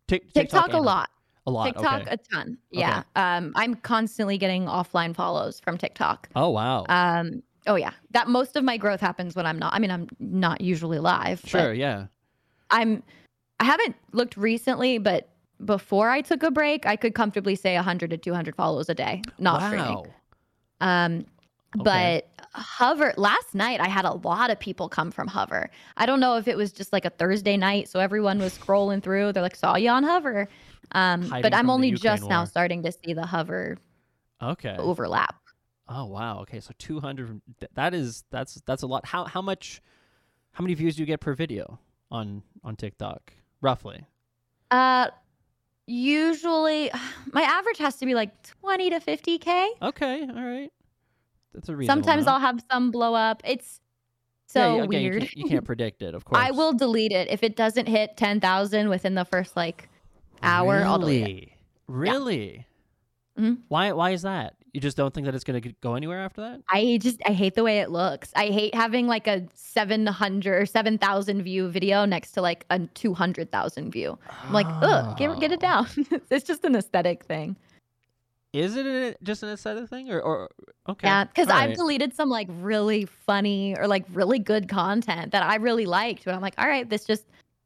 Tik- tiktok a lot a lot TikTok okay. a ton. Yeah. Um I'm constantly getting offline follows from TikTok. oh wow Um oh yeah. That most of my growth happens when I'm not I mean I'm not usually live. sure yeah I'm I haven't looked recently, but before I took a break, I could comfortably say 100 to 200 follows a day, not wow streaming. Um Okay. but Hover last night I had a lot of people come from Hover. I don't know if it was just like a Thursday night, so everyone was scrolling through. They're like, saw you on Hover. Um, but I'm only just now starting to see the Hover okay overlap. oh wow okay so 200. That is that's that's a lot how how much how many views do you get per video on on tiktok roughly Uh, usually my average has to be like 20 to 50k. Okay, all right. That's a reasonable. Sometimes amount. I'll have some blow up. It's so yeah, You weird. can't, you can't predict it, of course. I will delete it if it doesn't hit 10,000 within the first like hour. I'll delete it. Really? Really? Mhm. Why? Why is that? You just don't think that it's going to go anywhere after that? I just I hate the way it looks. I hate having like a 700 or 7,000 view video next to like a 200,000 view. I'm like, ugh, get, get it Oh. down. it's just an aesthetic thing. Is it an, just an aesthetic thing, or, or okay? Yeah, because I've right. deleted some like really funny or like really good content that I really liked, but I'm like, all right, this just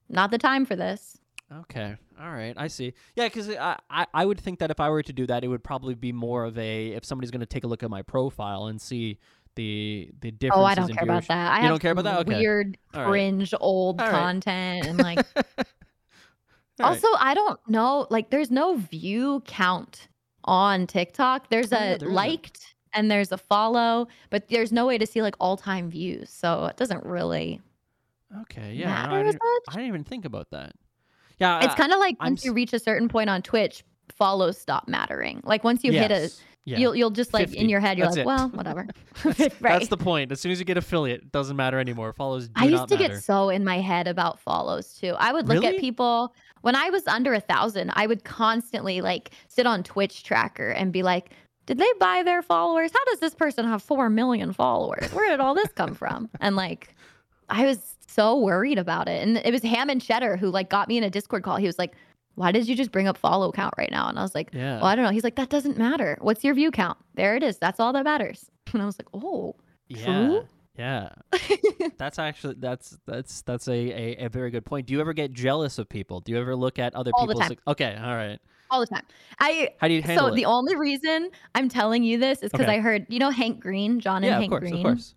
not the time for this. Okay. All right. I see. Yeah, because I, I I would think that if I were to do that, it would probably be more of a if somebody's going to take a look at my profile and see the the differences. Oh, I don't care about that. I You don't care about that? Okay. Weird, right. cringe, old right. content, and like right. also I don't know. Like, there's no view count on TikTok. There's Oh, a there liked and there's a follow, but there's no way to see like all time views. So it doesn't really Okay. Yeah. no, I, didn't. I didn't even think about that. Yeah. It's kind of like I'm once you reach a certain point on Twitch, follows stop mattering. Like once you hit a yeah. you'll you'll just like 50. in your head you're That's like it. well whatever That's, right that's the point. As soon as you get affiliate, it doesn't matter anymore. Follows do i used to matter. get so in my head about follows too i would look Really? at people when i was under a thousand i would constantly like sit on twitch tracker and be like did they buy their followers how does this person have four million followers where did all this come from and like i was so worried about it and it was ham and cheddar who like got me in a discord call he was like why did you just bring up follow count right now and i was like yeah. well i don't know he's like that doesn't matter what's your view count there it is that's all that matters and i was like oh yeah. true? Yeah. that's actually that's that's that's a, a, a very good point. Do you ever get jealous of people? Do you ever look at other All people's okay, all right. all the time i How do you handle so it? the only reason i'm telling you this is because Okay. i heard you know hank green john and yeah, of hank course, green of course.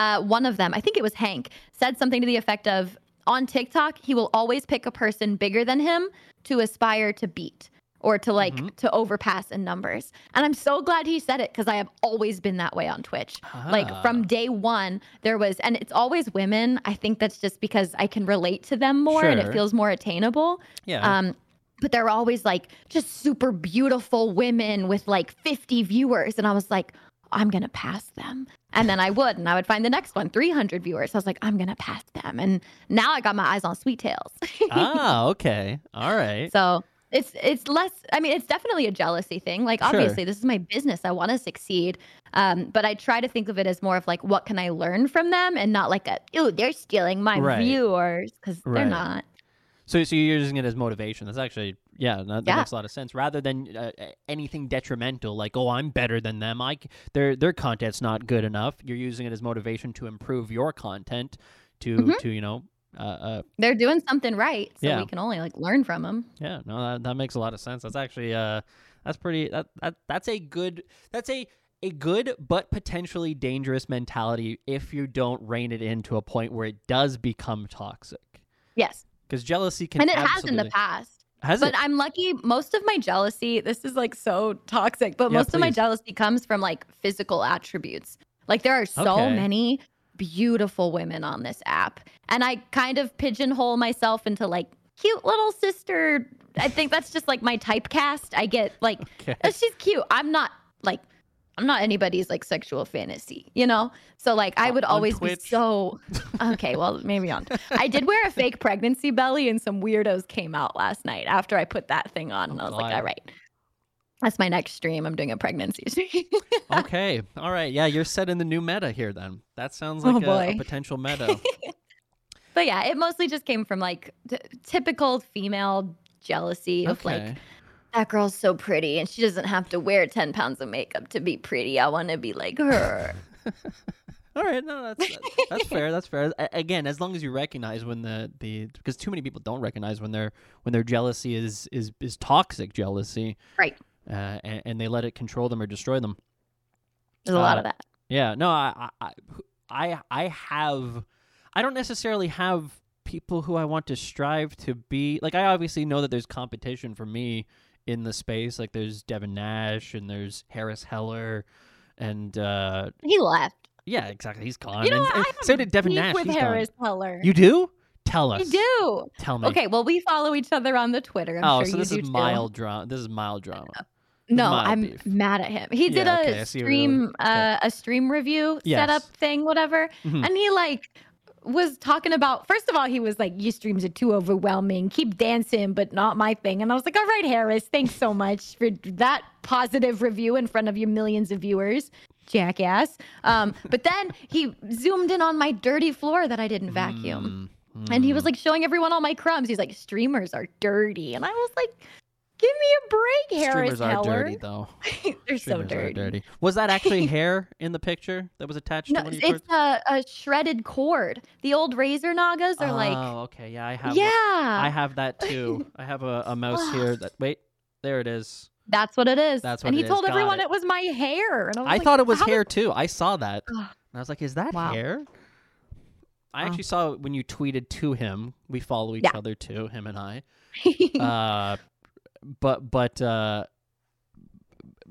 Uh, one of them i think it was hank said something to the effect of on tiktok he will always pick a person bigger than him to aspire to beat or to like Mhm. to overpass in numbers. And I'm so glad he said it because I have always been that way on Twitch. Like Ah. from day one, there was, and it's always women. I think that's just because I can relate to them more and it feels more attainable. yeah. Um, but they're always like just super beautiful women with like 50 viewers. And I was like, I'm going to pass them. And then I would, and I would find the next one, 300 viewers. I was like, I'm going to pass them. And now I got my eyes on Sweet Tails. ah, okay. All right. so it's, it's less, I mean, it's definitely a jealousy thing. Like, Sure. obviously, this is my business. I want to succeed. Um, but I try to think of it as more of like, what can I learn from them? And not like a, ooh, they're stealing my Right. viewers because Right. they're not. So, so you're using it as motivation. That's actually, yeah, that, that Yeah. makes a lot of sense. Rather than uh, anything detrimental, like, oh, I'm better than them. I, their their content's not good enough. You're using it as motivation to improve your content, to Mhm. to you know, uh, uh, They're doing something right. So Yeah. we can only like learn from them. yeah, no, that, that makes a lot of sense. That's actually, uh, that's pretty. That, that that's a good. That's a a good but potentially dangerous mentality if you don't rein it in to a point where it does become toxic. Yes. Because jealousy can and it has in the past. Has But it? I'm lucky. Most of my jealousy, this is like so toxic, but Yeah, most of my jealousy comes from like physical attributes. Like there are so Okay. many beautiful women on this app. And I kind of pigeonhole myself into like cute little sister. I think that's just like my typecast. I get like, Okay. "Oh, she's cute. I'm not like, I'm not anybody's like sexual fantasy, you know? So like I would always be so okay, well maybe on. I did wear a fake pregnancy belly and some weirdos came out last night after I put that thing on and Oh, I was like, all right. That's my next stream. I'm doing a pregnancy stream. okay. All right. Yeah, you're setting the new meta here then. That sounds Oh, like a, a potential meta. but yeah, it mostly just came from like t- typical female jealousy of like okay. That girl's so pretty and she doesn't have to wear 10 pounds of makeup to be pretty. I want to be like her. All right. No, that's that- that's fair. That's fair. Again, as long as you recognize when the the because too many people don't recognize when their when their jealousy is is is toxic jealousy. Right. Uh, and, and they let it control them or destroy them. There's a lot Uh, of that. Yeah, no, I, I, I, I have, I don't necessarily have people who I want to strive to be. Like, I obviously know that there's competition for me in the space. Like, there's Devin Nash and there's Harris Heller, and uh, He left. yeah, exactly. He's gone. You know and, what? I and have so did Devin Nash. with he's Harris gone. Heller. You do? Tell I us. do. Tell me. Okay, well, we follow each other on the Twitter. I'm oh, sure so you this do is too. mild drama. This is mild drama. No, mild I'm beef. mad at him. He did Yeah, a okay, I see where you're stream, going. Okay. uh, a stream review setup thing, whatever, Mhm. and he like was talking about. First of all, he was like, "Your streams are too overwhelming. Keep dancing, but not my thing." And I was like, "All right, Harris, thanks so much for that positive review in front of your millions of viewers." Jackass. Um, but then he zoomed in on my dirty floor that I didn't vacuum. Mm, And he was mm. like showing everyone all my crumbs. He's like, streamers are dirty. And I was like, give me a break, Harris Streamers are Heller. dirty, though. They're so Streamers are dirty. Was that actually hair in the picture that was attached No, to one of your it's a, a shredded cord. The old Razer Nagas are like, Oh, okay. Yeah, I have. yeah, I have that too. I have a, a mouse here. That wait, there it is. that's what it is. That's what and he it is. told Got everyone it. it. was my hair. And I, was I like, thought it was how hair too. I saw that, Ugh. and I was like, "Is that Wow. hair?" I Wow. actually saw it when you tweeted to him. We follow each Yeah. other too, him and I. Uh, but but uh,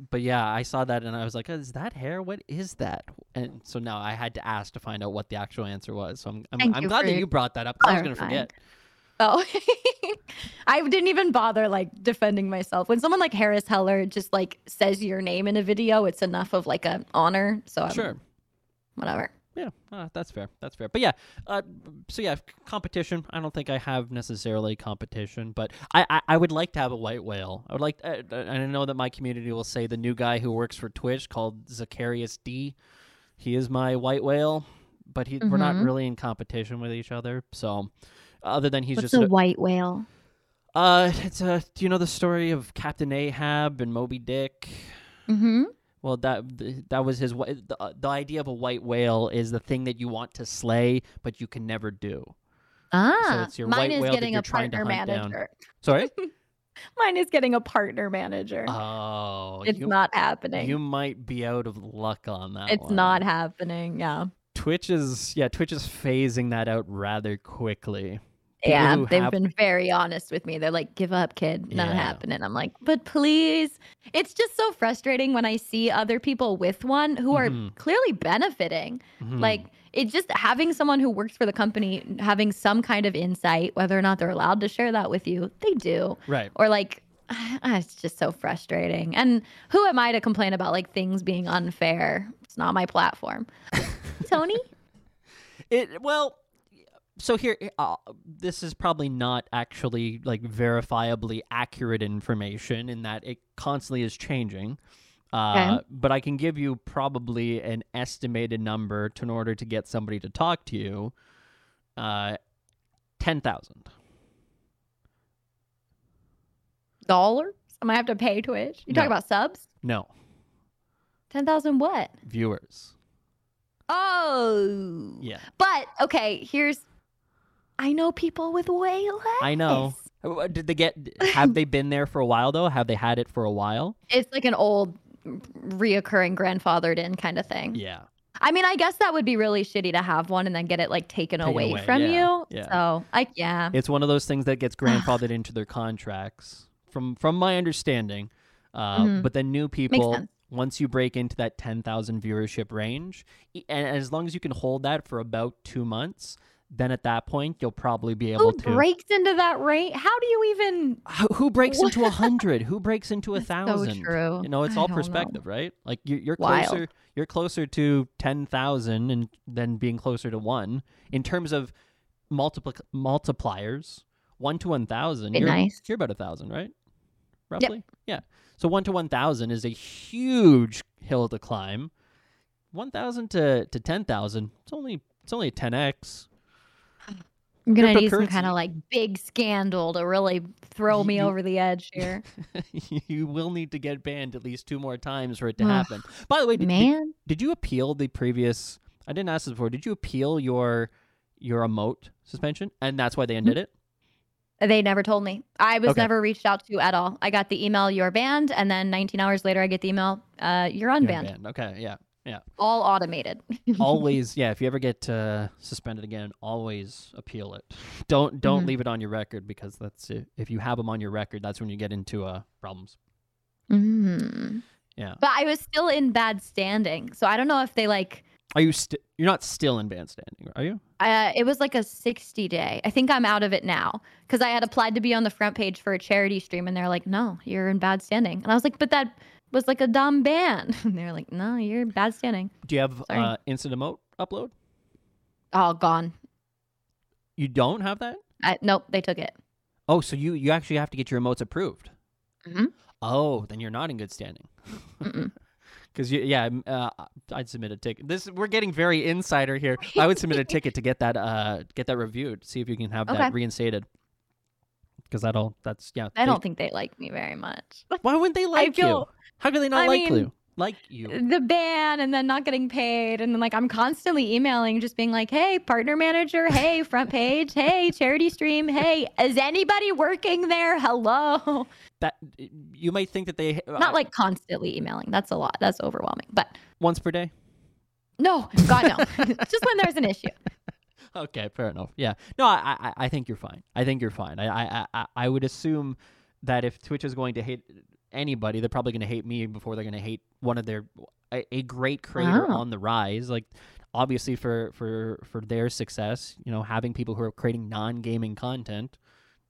but yeah, I saw that and I was like, "Is that hair? What is that?" And so now I had to ask to find out what the actual answer was. So I'm I'm, I'm glad that you brought that up. I was gonna forget. Oh, I didn't even bother like defending myself. When someone like Harris Heller just like says your name in a video, it's enough of like a honor. So I'm, Sure. whatever. Yeah, uh, that's fair. That's fair. But yeah, uh, so yeah, competition. I don't think I have necessarily competition, but I, I, I would like to have a white whale. I would like, uh, uh, and I know that my community will say the new guy who works for Twitch called Zacharias D. He is my white whale, but he, we're not Mhm. really in competition with each other. So, other than he's What's just a a- white whale? uh, it's a. Do you know the story of Captain Ahab and Moby Dick? Mm-hmm. Well, that that was his. The, uh, the idea of a white whale is the thing that you want to slay, but you can never do. Ah, it's your mine white is whale getting a partner hunt down. manager. Sorry. Mine is getting a partner manager. Oh, it's you, not happening. You might be out of luck on that. it's one. not happening. Yeah. Twitch is yeah. Twitch is phasing that out rather quickly. Yeah, they've have- been very honest with me. They're like, "Give up, kid, not Yeah. happening." I'm like, "But please." It's just so frustrating when I see other people with one who are Mhm. clearly benefiting. Mhm. Like it's just having someone who works for the company having some kind of insight, whether or not they're allowed to share that with you, they do. right. Or like, it's just so frustrating. And who am I to complain about like things being unfair? It's not my platform. Tony, It well, so here, uh, this is probably not actually like verifiably accurate information in that it constantly is changing. Uh, But I can give you probably an estimated number to, in order to get somebody to talk to you. Uh, ten thousand. dollars? Am I have to pay Twitch? You talking No. about subs? No Ten thousand what? viewers. Oh, Yeah, But okay, here's. I know people with way less. I know. Uh, Did they get? Have they been there for a while though? Have they had it for a while? It's like an old, reoccurring grandfathered in kind of thing. Yeah. I mean, I guess that would be really shitty to have one and then get it like taken, Taken away, away, from yeah, you. yeah. So, like, yeah. It's one of those things that gets grandfathered into their contracts, from from my understanding. Uh, Mhm. But then new people, once you break into that ten thousand viewership range, e- and as long as you can hold that for about two months, then at that point you'll probably be able Who to. breaks into that rate? How do you even? Who, who breaks into a hundred? Who breaks into a That's so true. You know, it's I all don't know. perspective, right? Like you, you're Wild. closer. You're closer to ten thousand, and then being closer to one in terms of multipli- multipliers. One to one thousand. You're, nice. you're about a thousand, right? Roughly. Yeah. So one to one thousand is a huge hill to climb. One thousand to to ten thousand. It's only it's only a ten x. I'm gonna need some kind of like big scandal to really throw me You- over the edge here. you will need to get banned at least two more times for it to Ugh. happen. By the way, did, did, Man, did you appeal the previous? I didn't ask this before. Did you appeal your your emote suspension, and that's why they ended it? they never told me. I was Okay. never reached out to at all. I got the email, "You're banned," and then 19 hours later, I get the email, uh, "You're You're unbanned." banned. Okay, yeah. All automated. always, yeah. If you ever get uh, suspended again, always appeal it. Don't don't Mhm. leave it on your record because that's uh, if you have them on your record, that's when you get into uh, problems. Mm. Yeah. But I was still in bad standing, so I don't know if they like. Are you still? You're not still in bad standing, are you? Uh, it was like a 60 day. I think I'm out of it now because I had applied to be on the front page for a charity stream, and they're like, "No, you're in bad standing." And I was like, "But that was like a dumb ban." And they're like, "No, you're bad standing." Do you have Sorry. uh, instant emote upload? All gone. You don't have that. I, nope, they took it. Oh, so you you actually have to get your emotes approved. Mhm. Oh, then you're not in good standing. Because yeah, uh, I'd submit a ticket. This we're getting very insider here. I would submit a ticket to get that uh get that reviewed. See if you can have Okay. that reinstated. Because that'll that's yeah. I they- don't think they like me very much. Why wouldn't they like you? feel- How could they not I like mean, you? Like you. the ban and then not getting paid and then like i'm constantly emailing just being like hey partner manager hey front page hey charity stream hey is anybody working there hello That you might think that they uh, not like constantly emailing that's a lot that's overwhelming but once per day. no god no just when there's an issue Okay, fair enough. Yeah. No, I, I, I think you're fine. I think you're fine. I, I, I, I would assume that if Twitch is going to hate anybody, they're probably going to hate me before they're going to hate one of their a, a great creator Oh. on the rise. Like, obviously for for for their success, you know, having people who are creating non-gaming content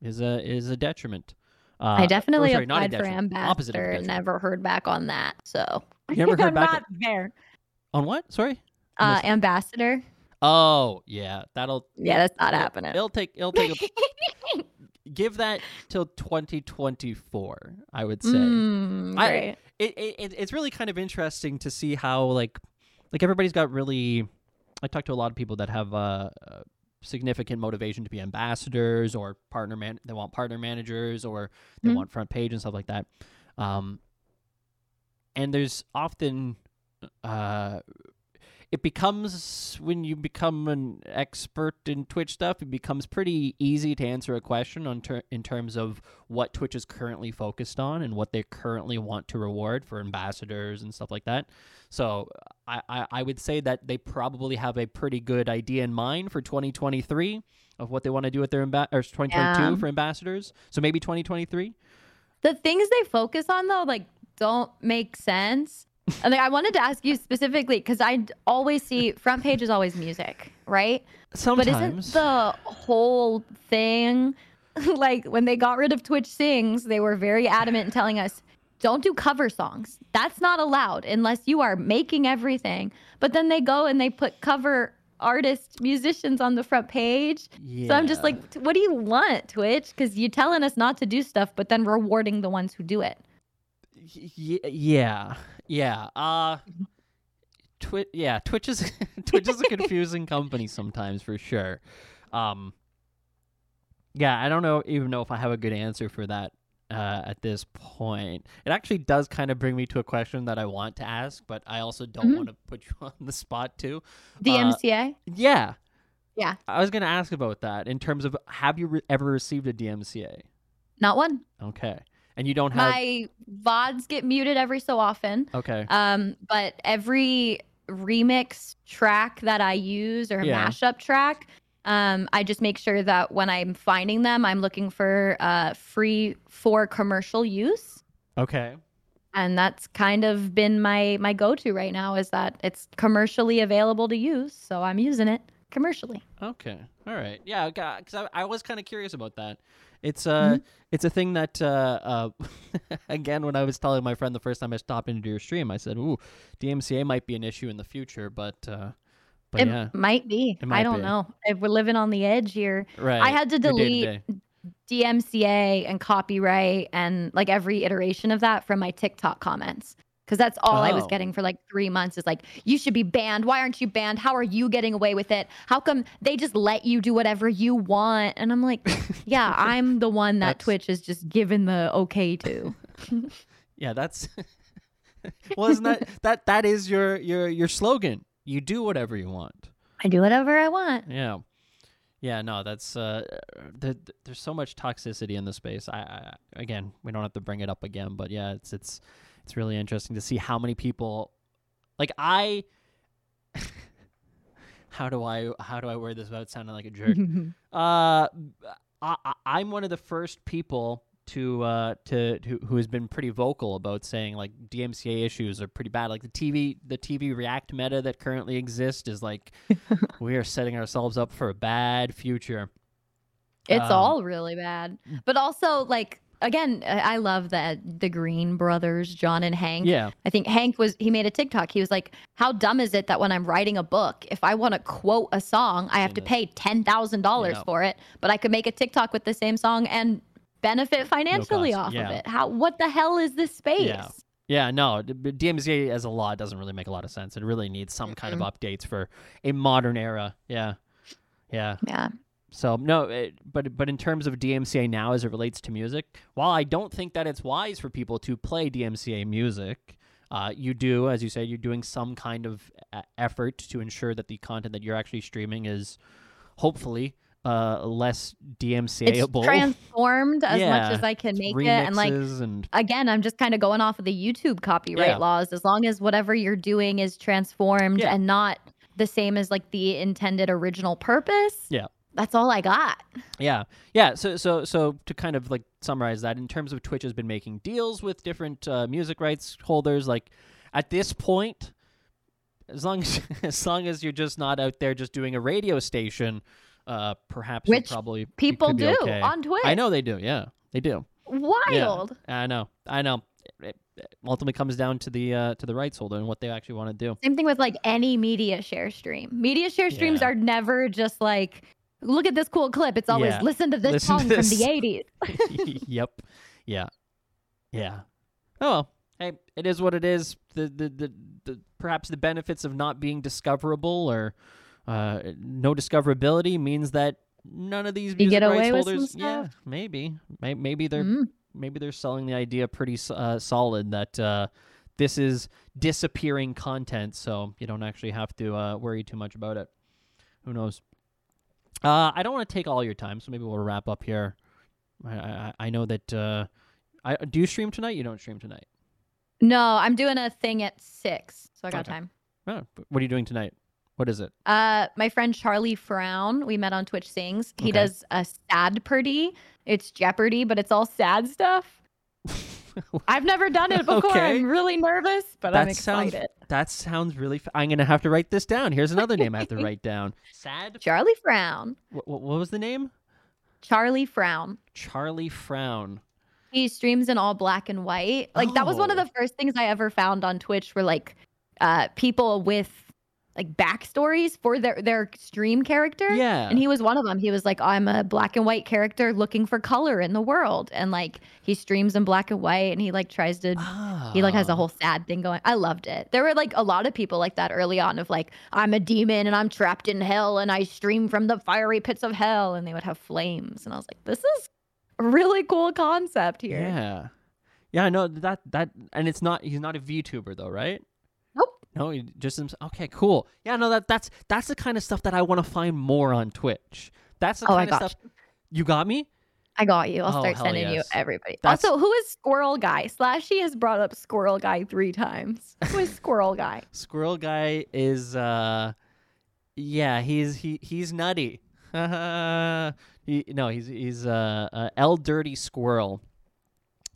is a is a detriment. Uh, i definitely sorry, applied for detriment, opposite of ambassador and never heard back on that so You never heard back not there on what? Sorry. uh ambassador Oh yeah, that'll yeah that's not it'll- happening It'll take it'll take a give that till 2024 i would say Mm, I- great. it, it, it- it's really kind of interesting to see how like like everybody's got really i talked to a lot of people that have uh, uh significant motivation to be ambassadors or partner man they want partner managers or they Mhm. want front page and stuff like that um and there's often uh it becomes when you become an expert in Twitch stuff, it becomes pretty easy to answer a question on ter- in terms of what Twitch is currently focused on and what they currently want to reward for ambassadors and stuff like that. So I, I, I would say that they probably have a pretty good idea in mind for 2023. of what they want to do with their amba- or 2022 Yeah. for ambassadors. So maybe 2023. The things they focus on though, like don't make sense. And like, I wanted to ask you specifically because I always see front page is always music, right? Sometimes. But isn't the whole thing like when they got rid of Twitch Sings, they were very adamant in telling us don't do cover songs. That's not allowed unless you are making everything. But then they go and they put cover artists, musicians on the front page. yeah. So I'm just like, what do you want, Twitch? Because you're telling us not to do stuff, but then rewarding the ones who do it. Y- yeah, yeah. Uh, Twitch. Yeah, Twitch is Twitch is a confusing company sometimes for sure. Um, yeah, I don't know even know if I have a good answer for that uh, at this point. It actually does kind of bring me to a question that I want to ask, but I also don't Mhm. want to put you on the spot too. DMCA? Yeah. Yeah. I was gonna ask about that in terms of have you re- ever received a DMCA? not one. Okay, and you don't have. My VODs get muted every so often. okay. Um, but every remix track that I use or Yeah. mashup track, um, I just make sure that when I'm finding them, I'm looking for uh, free for commercial use. Okay. And that's kind of been my my go-to right now is that it's commercially available to use, so I'm using it commercially. Okay. All right. Yeah. Because I, I was kind of curious about that. It's uh, it's a thing that uh, uh, again, when I was telling my friend the first time I stopped into your stream, I said, "Ooh, DMCA might be an issue in the future," but uh, but it yeah, might be. It might I don't be. know. If we're living on the edge here. right. I had to delete. DMCA and copyright and like every iteration of that from my TikTok comments. Cause that's all I was Oh. getting for like three months is like, you should be banned. Why aren't you banned? How are you getting away with it? How come they just let you do whatever you want? And I'm like, yeah, I'm the one that That's- Twitch is just given the okay to. Yeah, that's. well, isn't that that that is your your your slogan? You do whatever you want. I do whatever I want. Yeah. Yeah, no, that's uh, there, there's so much toxicity in the space. I, I again, we don't have to bring it up again, but yeah, it's it's it's really interesting to see how many people, like I, how do I how do I word this without sounding like a jerk? uh, I, I- I'm one of the first people to uh to who, who has been pretty vocal about saying like DMCA issues are pretty bad. Like the TV the TV React meta that currently exists is like we are setting ourselves up for a bad future. It's Um, all really bad. But also like again, I love that the Green brothers, John and Hank. Yeah, I think Hank was he made a TikTok. He was like, "How dumb is it that when I'm writing a book, if I want to quote a song, I have to pay ten thousand dollars Yeah. for it, but I could make a TikTok with the same song and benefit financially off yeah. of it. How? What the hell is this space? Yeah. yeah. No, d- but DMCA as a law doesn't really make a lot of sense. It really needs some kind of updates for a modern era. Yeah, yeah. Yeah. So no, it, but but in terms of DMCA now as it relates to music, while I don't think that it's wise for people to play DMCA music, uh, you do, as you said, you're doing some kind of uh, effort to ensure that the content that you're actually streaming is hopefully uh, less It's DMCA-able. transformed as Yeah, much as I can make it, and like and again, I'm just kind of going off of the YouTube copyright Yeah. laws. As long as whatever you're doing is transformed Yeah. and not the same as like the intended original purpose. Yeah. That's all I got. Yeah, yeah. So, so, so to kind of like summarize that, in terms of Twitch has been making deals with different uh, music rights holders. Like at this point, as long as as long as you're just not out there just doing a radio station, uh, perhaps Which probably People do okay. on Twitch. I know they do. Yeah, they do. Wild. I know. I know. It, it ultimately comes down to the uh, to the rights holder and what they actually want to do. Same thing with like any media share stream. Media share streams Yeah. are never just like, look at this cool clip. It's always Yeah. listen to this Listen to song this. from the 80s. yep. Yeah. Yeah. Oh well. Hey, it is what it is. The, the the the perhaps the benefits of not being discoverable or uh, no discoverability means that none of these music get rights away with some holders. Yeah, maybe. Maybe, maybe they're Mm. maybe they're selling the idea pretty uh, solid that uh, this is disappearing content, so you don't actually have to uh, worry too much about it. Who knows? Uh, I don't want to take all your time, so maybe we'll wrap up here. I I, I know that. Uh, I do you stream tonight? You don't stream tonight. No, I'm doing a thing at six, so I got Okay. time. Oh, what are you doing tonight? What is it? Uh, my friend Charlie Frown, we met on Twitch Sings. He Okay. does a sad pretty. It's Jeopardy, but it's all sad stuff. I've never done it before. Okay. I'm really nervous, but That I'm sounds- excited. That sounds really. F- I'm gonna have to write this down. Here's another name I have to write down. Sad. Charlie Frown. What, what was the name? Charlie Frown. Charlie Frown. He streams in all black and white. Like that was one of Oh. the first things I ever found on Twitch were like uh people with like backstories for their their stream character. Yeah. And he was one of them. He was like, I'm a black and white character looking for color in the world. And like he streams in black and white and he like tries to he like has a Ah. whole sad thing going. I loved it. There were like a lot of people like that early on of like, I'm a demon and I'm trapped in hell and I stream from the fiery pits of hell and they would have flames. And I was like, this is a really cool concept here. Yeah. Yeah, no, that that and it's not he's not a VTuber though, right? No, he just okay, cool. Yeah, no, that that's that's the kind of stuff that I want to find more on Twitch. That's the Oh, I of got stuff. You got me? I got you. I'll Oh, start sending you everybody. That's- Also, who is Squirrel Guy? Slashy has brought up Squirrel Guy three times. Who is Squirrel Guy? Squirrel guy is uh yeah, he's he he's nutty. he no, he's he's uh, uh L dirty squirrel.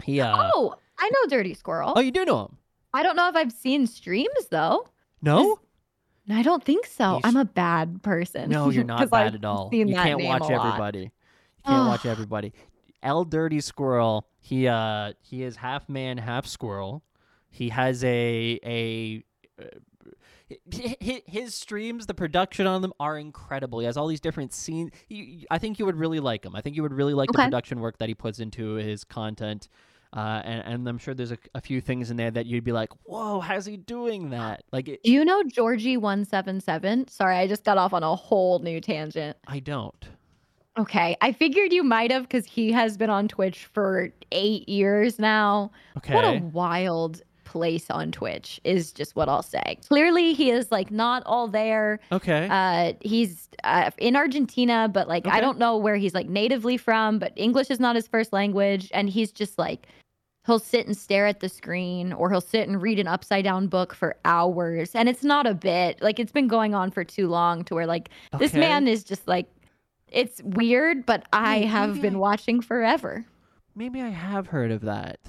He uh oh, I know Dirty Squirrel. Oh, you do know him. I don't know if I've seen streams though. No? I don't think so. You I'm a bad person. No, you're not bad I've at all. You can't watch everybody. You can't watch everybody. L Dirty Squirrel. He uh he is half man, half squirrel. He has a a uh, hi- hi- his streams, the production on them are incredible. He has all these different scenes. I think you would really like him. I think you would really like the production work that he puts into his content. Uh, and, and I'm sure there's a, a few things in there that you'd be like, "Whoa, how's he doing that?" Like, it, Do you know Georgie one seven seven? Sorry, I just got off on a whole new tangent. I don't. Okay, I figured you might have because he has been on Twitch for eight years now. Okay. What a wild place on Twitch is just what I'll say. Clearly, he is like not all there. okay. Uh, he's uh, in Argentina, but like Okay. I don't know where he's like natively from, but English is not his first language, and he's just like he'll sit and stare at the screen, or he'll sit and read an upside down book for hours, and it's not a bit like it's been going on for too long to where like this man is just like it's weird, but I Wait, have maybe been I- watching forever. Maybe I have heard of that.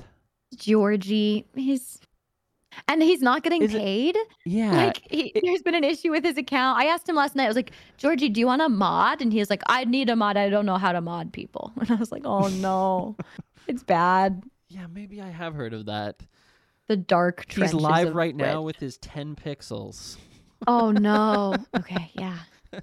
Georgie, he's and he's not getting Is it- paid. Yeah. Like he, there's been an issue with his account. I asked him last night. I was like, Georgie, do you want a mod? And he was like, I need a mod. I don't know how to mod people. And I was like, Oh no, it's bad. yeah, maybe I have heard of that. The dark. He's live right now with his 10 pixels. Oh no. Okay, yeah.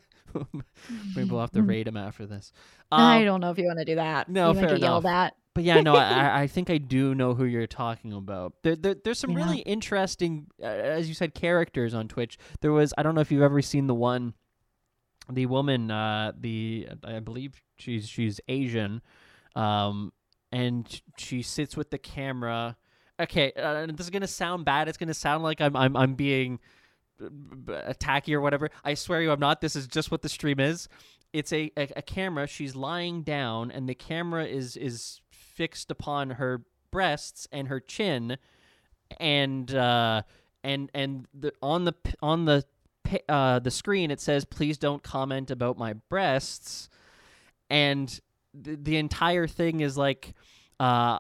Maybe we'll have to raid him after this. I Um, don't know if you want to do that. no, you fair get yelled enough. at. But yeah, no, I, I think I do know who you're talking about. There, there there's some Yeah. really interesting, uh, as you said, characters on Twitch. There was, I don't know if you've ever seen the one, the woman, uh, the I believe she's she's Asian, um, and she sits with the camera. Okay, uh, this is gonna sound bad. It's gonna sound like I'm I'm I'm being attacky or whatever. I swear you, I'm not. This is just what the stream is. It's a, a, a camera. She's lying down, and the camera is is fixed upon her breasts and her chin, and uh, and and the on the on the uh, the screen it says, "Please don't comment about my breasts," and the, the entire thing is like. Uh,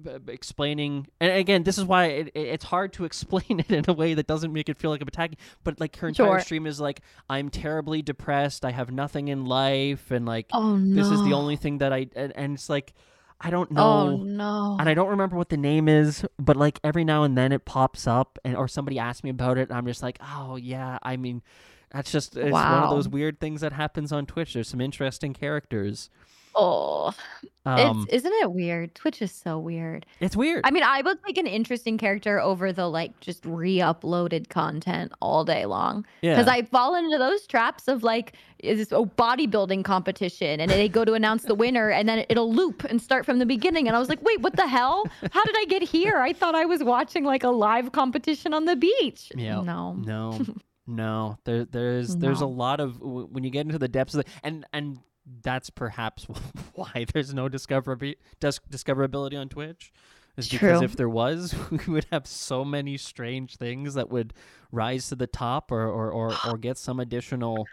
b- explaining and again this is why it, it- it's hard to explain it in a way that doesn't make it feel like i'm attacking but like her entire Sure. stream is like i'm terribly depressed i have nothing in life and like Oh no. this is the only thing that i and, and it's like i don't Oh know. No. and i don't remember what the name is but like every now and then it pops up and or somebody asks me about it and i'm just like oh yeah i mean that's just it's one of those weird things that happens on twitch. There's some interesting characters Oh, um it's isn't it weird? Twitch is so weird. it's weird I mean, I would take an interesting character over the like just re-uploaded content all day long yeah because I fall into those traps of like is this a bodybuilding competition and they go to announce the winner and then it'll loop and start from the beginning and I was like, wait, what the hell? How did I get here? I thought I was watching like a live competition on the beach. Yeah. No. No, no. There, there's, there's a lot of when you get into the depths of the, and and that's perhaps why there's no discoverability discoverability on Twitch. Is It's because if there was, we would have so many strange things that would rise to the top or or, or, or get some additional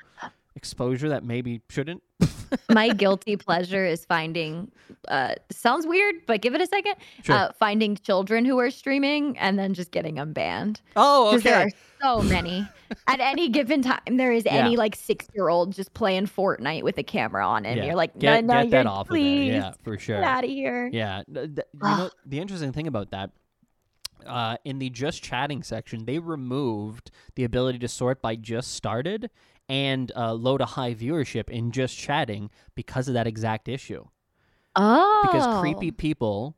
exposure that maybe shouldn't. My guilty pleasure is finding. Uh, sounds weird, but give it a second. Sure. Uh, finding children who are streaming and then just getting them banned. oh, Because there okay. are so many. At any given time, there is Yeah. any like six year old just playing Fortnite with a camera on, and Yeah. you're like, no, Get, no, get you're, that off please of there. Yeah, for sure. get out of here. Yeah, you know the interesting thing about that. Uh, in the just chatting section, they removed the ability to sort by just started and uh, low to high viewership in just chatting because of that exact issue. Oh, Because creepy people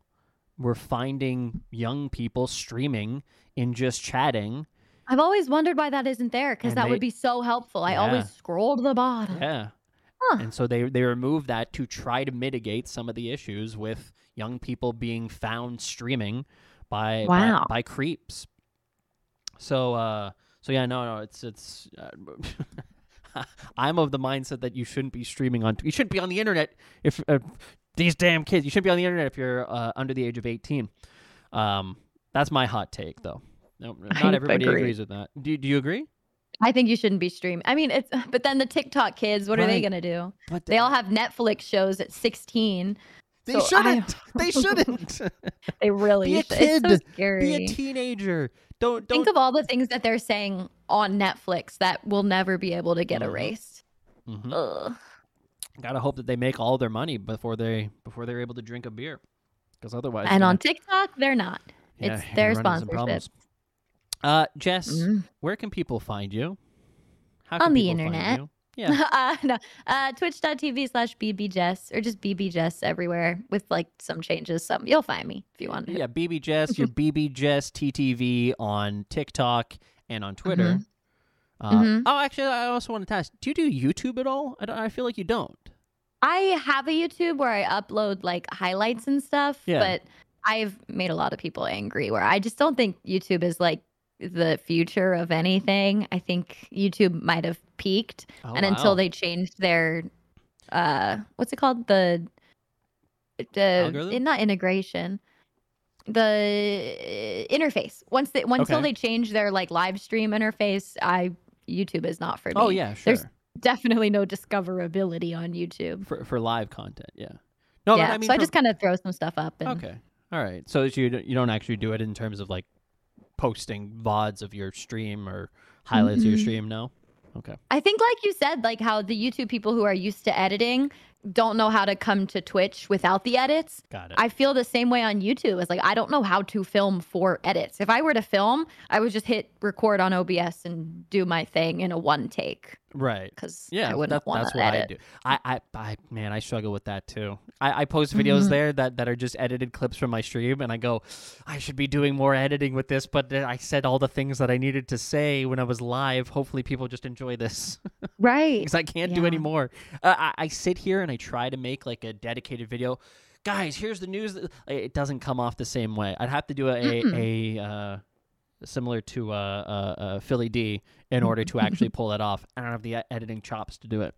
were finding young people streaming in just chatting. I've always wondered why that isn't there because that they- would be so helpful. I Yeah. always scroll to the bottom. Yeah. Huh. And so they they removed that to try to mitigate some of the issues with young people being found streaming by Wow. by, by creeps. So uh so yeah no no it's it's uh, I'm of the mindset that you shouldn't be streaming on you shouldn't be on the internet if uh, these damn kids you shouldn't be on the internet if you're uh, under the age of 18. Um that's my hot take though. No, I not everybody agree. agrees with that. Do do you agree? I think you shouldn't be streaming. I mean, it's but then the TikTok kids, what are they gonna do? But They all have Netflix shows at 16. they so shouldn't. they shouldn't. They really Be a should. So kid. scary. Be a teenager. Don't don't Think of all the things that they're saying on Netflix that will never be able to get Mhm. erased. Mhm. Ugh. Gotta hope that they make all their money before they before they're able to drink a beer, because otherwise. And on TikTok, they're not. yeah, it's their gonna run into some problems. sponsorship. Uh, Jess, Mm. where can people find you? How On the internet. Yeah. uh, no, uh, twitch.tv slash bbjess or just bbjess everywhere with like some changes. Some you'll find me if you want. To. yeah, BB Jess, your BB Jess TTV on TikTok and on Twitter. Uh, Mhm. Oh, actually, I also wanted to ask: Do you do YouTube at all? I, don't, I feel like you don't. I have a YouTube where I upload like highlights and stuff, Yeah. but I've made a lot of people angry where I just don't think YouTube is like the future of anything. I think YouTube might have peaked Oh, and until they changed their uh what's it called? The the not integration. The interface. Once they once until Okay. they change their like live stream interface, I YouTube is not for me. Oh yeah, sure. There's definitely no discoverability on YouTube. For for live content, yeah. No, yeah, I mean, so I just kind of throw some stuff up. And Okay. All right. So you you don't actually do it in terms of like posting vods of your stream or highlights of your mm-hmm. stream, no? Okay. I think, like you said, like how the YouTube people who are used to editing don't know how to come to Twitch without the edits. Got it. I feel the same way on YouTube. It's like I don't know how to film for edits. If I were to film, I would just hit record on OBS and do my thing in a one take right. because Yeah, I wouldn't that, want that's what edit. I do. I, I, I, man, I struggle with that too. I, I post videos Mhm. there that, that are just edited clips from my stream, and I go, I should be doing more editing with this, but I said all the things that I needed to say when I was live. Hopefully, people just enjoy this Right. because I can't do Yeah. any more. Uh, I, I sit here and I try to make like a dedicated video. Guys, here's the news. It doesn't come off the same way. I'd have to do a a, a uh, similar to uh, uh, uh, Philly D in order to actually pull it off. I don't have the editing chops to do it.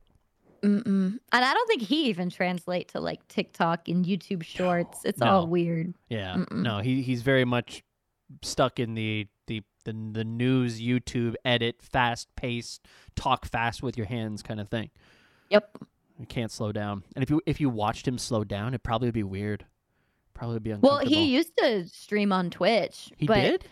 Mm-mm. And I don't think he even translate to like TikTok and YouTube Shorts. it's all weird. Yeah, Mm-mm. no, he he's very much stuck in the the the, news YouTube edit, fast paced, talk fast with your hands kind of thing. Yep. You can't slow down. And if you if you watched him slow down, it probably would be weird. Probably be uncomfortable. Well, he used to stream on Twitch. He but did.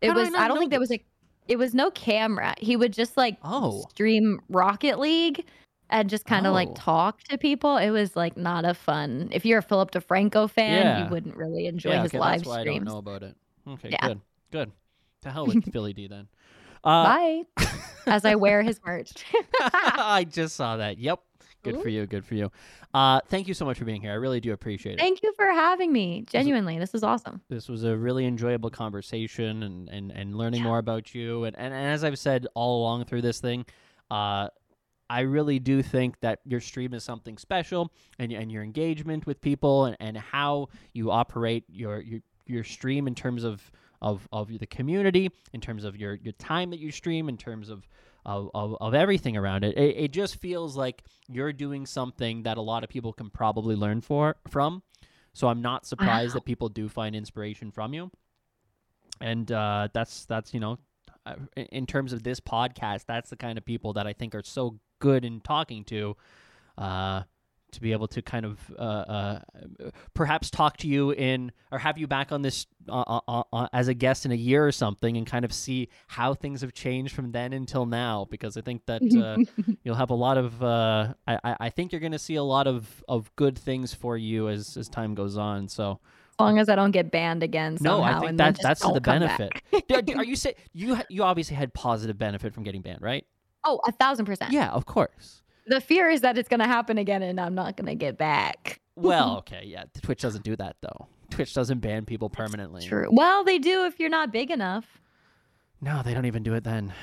It How I was. not I, don't think there was a. It was no camera. He would just like Oh. stream Rocket League and just kind of like Oh. talk to people. It was like not a fun. If you're a Philip DeFranco fan, Yeah. you wouldn't really enjoy yeah, his okay, live that's why I don't know about it. Okay, Yeah. good, good. To hell with Philly D then. Uh, Bye. As I wear his merch. I just saw that. Yep. Good for you. Good for you. Uh, thank you so much for being here. I really do appreciate it. Thank you for having me. Genuinely, this is awesome. this was a really enjoyable conversation and, and, and learning more about you. And, and, and as I've said all along through this thing, uh, I really do think that your stream is something special and, and your engagement with people and, and how you operate your, your, your stream in terms of, of, of the community, in terms of your, your time that you stream, in terms of, of, of, of everything around it. it. It just feels like you're doing something that a lot of people can probably learn for from. So I'm not surprised that people do find inspiration from you. And uh, that's that's you know, uh, in- in terms of this podcast, that's the kind of people that I think are so good in talking to. Uh, to be able to kind of uh, uh, perhaps talk to you in or have you back on this uh, uh, uh, uh, as a guest in a year or something and kind of see how things have changed from then until now because I think that uh, you'll have a lot of uh, I, I think you're going to see a lot of, of good things for you as, as time goes on so As long as I don't get banned again. no I think that that's the benefit back. Do- do- are you say you you obviously had positive benefit from getting banned right oh, a thousand percent. yeah of course The fear is that it's gonna happen again, and I'm not gonna get back. well okay yeah Twitch doesn't do that though Twitch doesn't ban people permanently True. Well, they do if you're not big enough. no they don't even do it then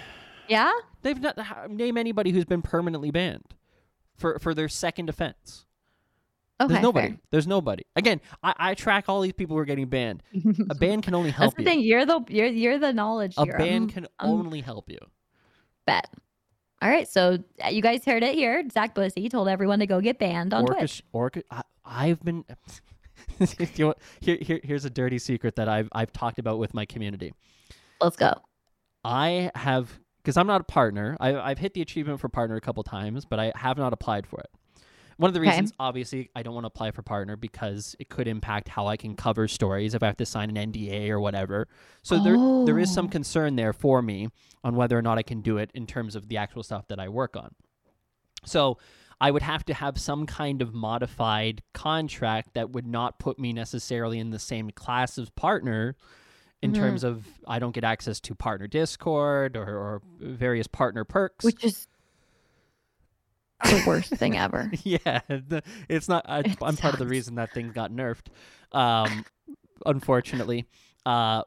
Yeah. They've not name anybody who's been permanently banned for for their second offense. Okay. There's nobody. fair. There's nobody. Again, I, I track all these people who are getting banned. A ban can only help That's the you. thing. You're the you're you're the knowledge A ban I'm- can I'm only help you. bet. All right, so uh, you guys heard it here. Zach Bussey told everyone to go get banned on Twitch. Orca- I, I've been. what? here, here, here's a dirty secret that I've I've talked about with my community. Let's go. I have because I'm not a partner. I, I've hit the achievement for partner a couple times, but I have not applied for it. One of the Okay. reasons, obviously, I don't want to apply for partner because it could impact how I can cover stories if I have to sign an NDA or whatever. So there there is some Oh. concern there for me on whether or not I can do it in terms of the actual stuff that I work on. So I would have to have some kind of modified contract that would not put me necessarily in the same class as partner in Mhm. terms of I don't get access to partner Discord or, or various partner perks. Which is the worst thing ever. yeah, the, it's not. I, It I'm part of the reason that thing got nerfed, um, unfortunately. Uh,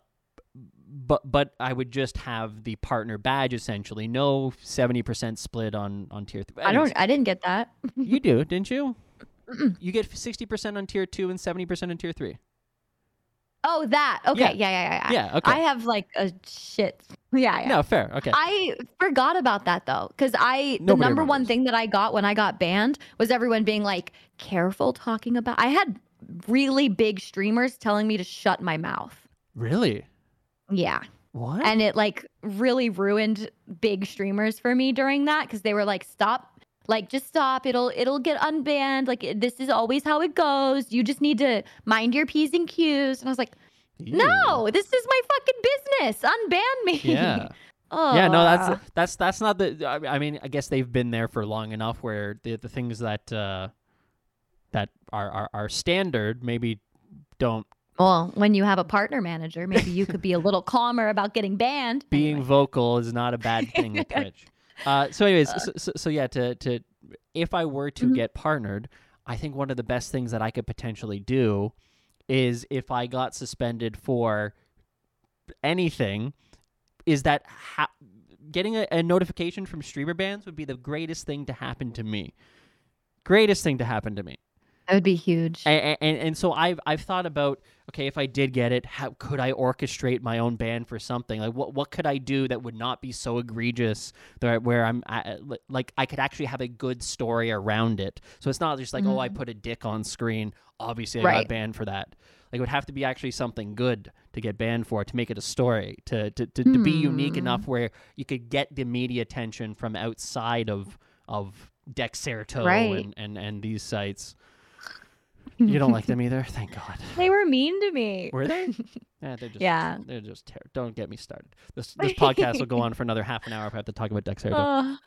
but but I would just have the partner badge essentially. No seventy percent split on on tier three. I don't. I didn't get that. You do, didn't you? Mm-mm. You get sixty percent on tier two and seventy percent on tier three. Oh, that. Okay. Yeah. Yeah. Yeah. Yeah. Yeah. Okay. I have like a shit. Yeah. Yeah. No, fair. Okay. I forgot about that though, because I the Nobody number one thing that I got when I got banned was everyone being like, "Careful talking about." I had really big streamers telling me to shut my mouth. really? Yeah, What? and it like really ruined big streamers for me during that because they were like, "Stop." Like just stop. It'll it'll get unbanned. Like this is always how it goes. You just need to mind your p's and q's. And I was like, Ew. no, this is my fucking business. Unban me. Yeah. oh. Yeah, no, that's that's that's not the. I mean, I guess they've been there for long enough where the the things that uh, that are, are are standard maybe don't Well, when you have a partner manager, maybe you could be a little calmer about getting banned. being Anyway. vocal is not a bad thing Twitch. Uh, so, anyways, so, so, so yeah, to to if I were to Mhm. get partnered, I think one of the best things that I could potentially do is if I got suspended for anything, is that ha- getting a, a notification from streamer bans would be the greatest thing to happen to me. Greatest thing to happen to me. That would be huge. And, and and so I've I've thought about okay if I did get it how could I orchestrate my own band for something like what what could I do that would not be so egregious that where I'm at, like I could actually have a good story around it so it's not just like oh I put a dick on screen obviously I got banned for that like it would have to be actually something good to get banned for to make it a story to to, to, to be unique Hmm. enough where you could get the media attention from outside of of Dexerto Right. and, and and these sites. You don't like them either? Thank God. they were mean to me. Were they? Yeah, they're just Yeah. They're just terrible. Don't get me started. This this podcast will go on for another half an hour if I have to talk about. Ugh.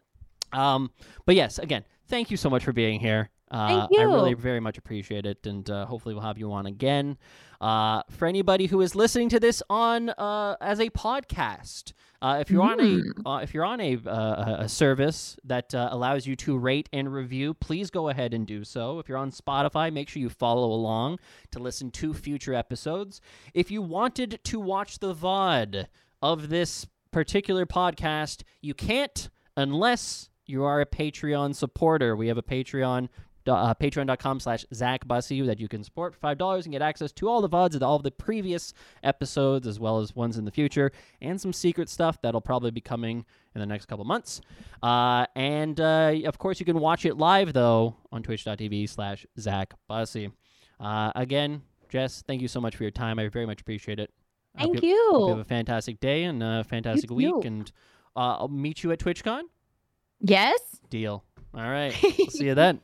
Um, but yes, again, thank you so much for being here. Uh, I really very much appreciate it, and uh, hopefully we'll have you on again. Uh, for anybody who is listening to this on uh, as a podcast, uh, if you're on a uh, if you're on a uh, a service that uh, allows you to rate and review, please go ahead and do so. If you're on Spotify, make sure you follow along to listen to future episodes. If you wanted to watch the VOD of this particular podcast, you can't unless you are a Patreon supporter. We have a Patreon. Uh, patreon.com slash Zach Bussey that you can support for $5 and get access to all the VODs of all of the previous episodes as well as ones in the future and some secret stuff that'll probably be coming in the next couple months. Uh, and uh, of course, you can watch it live though on twitch.tv slash Zach Bussey. Uh, again, Jess, thank you so much for your time. I very much appreciate it. Thank you. hope you have a fantastic day and a fantastic week, too. and uh, I'll meet you at TwitchCon. Yes. Deal. All right. we'll see you then.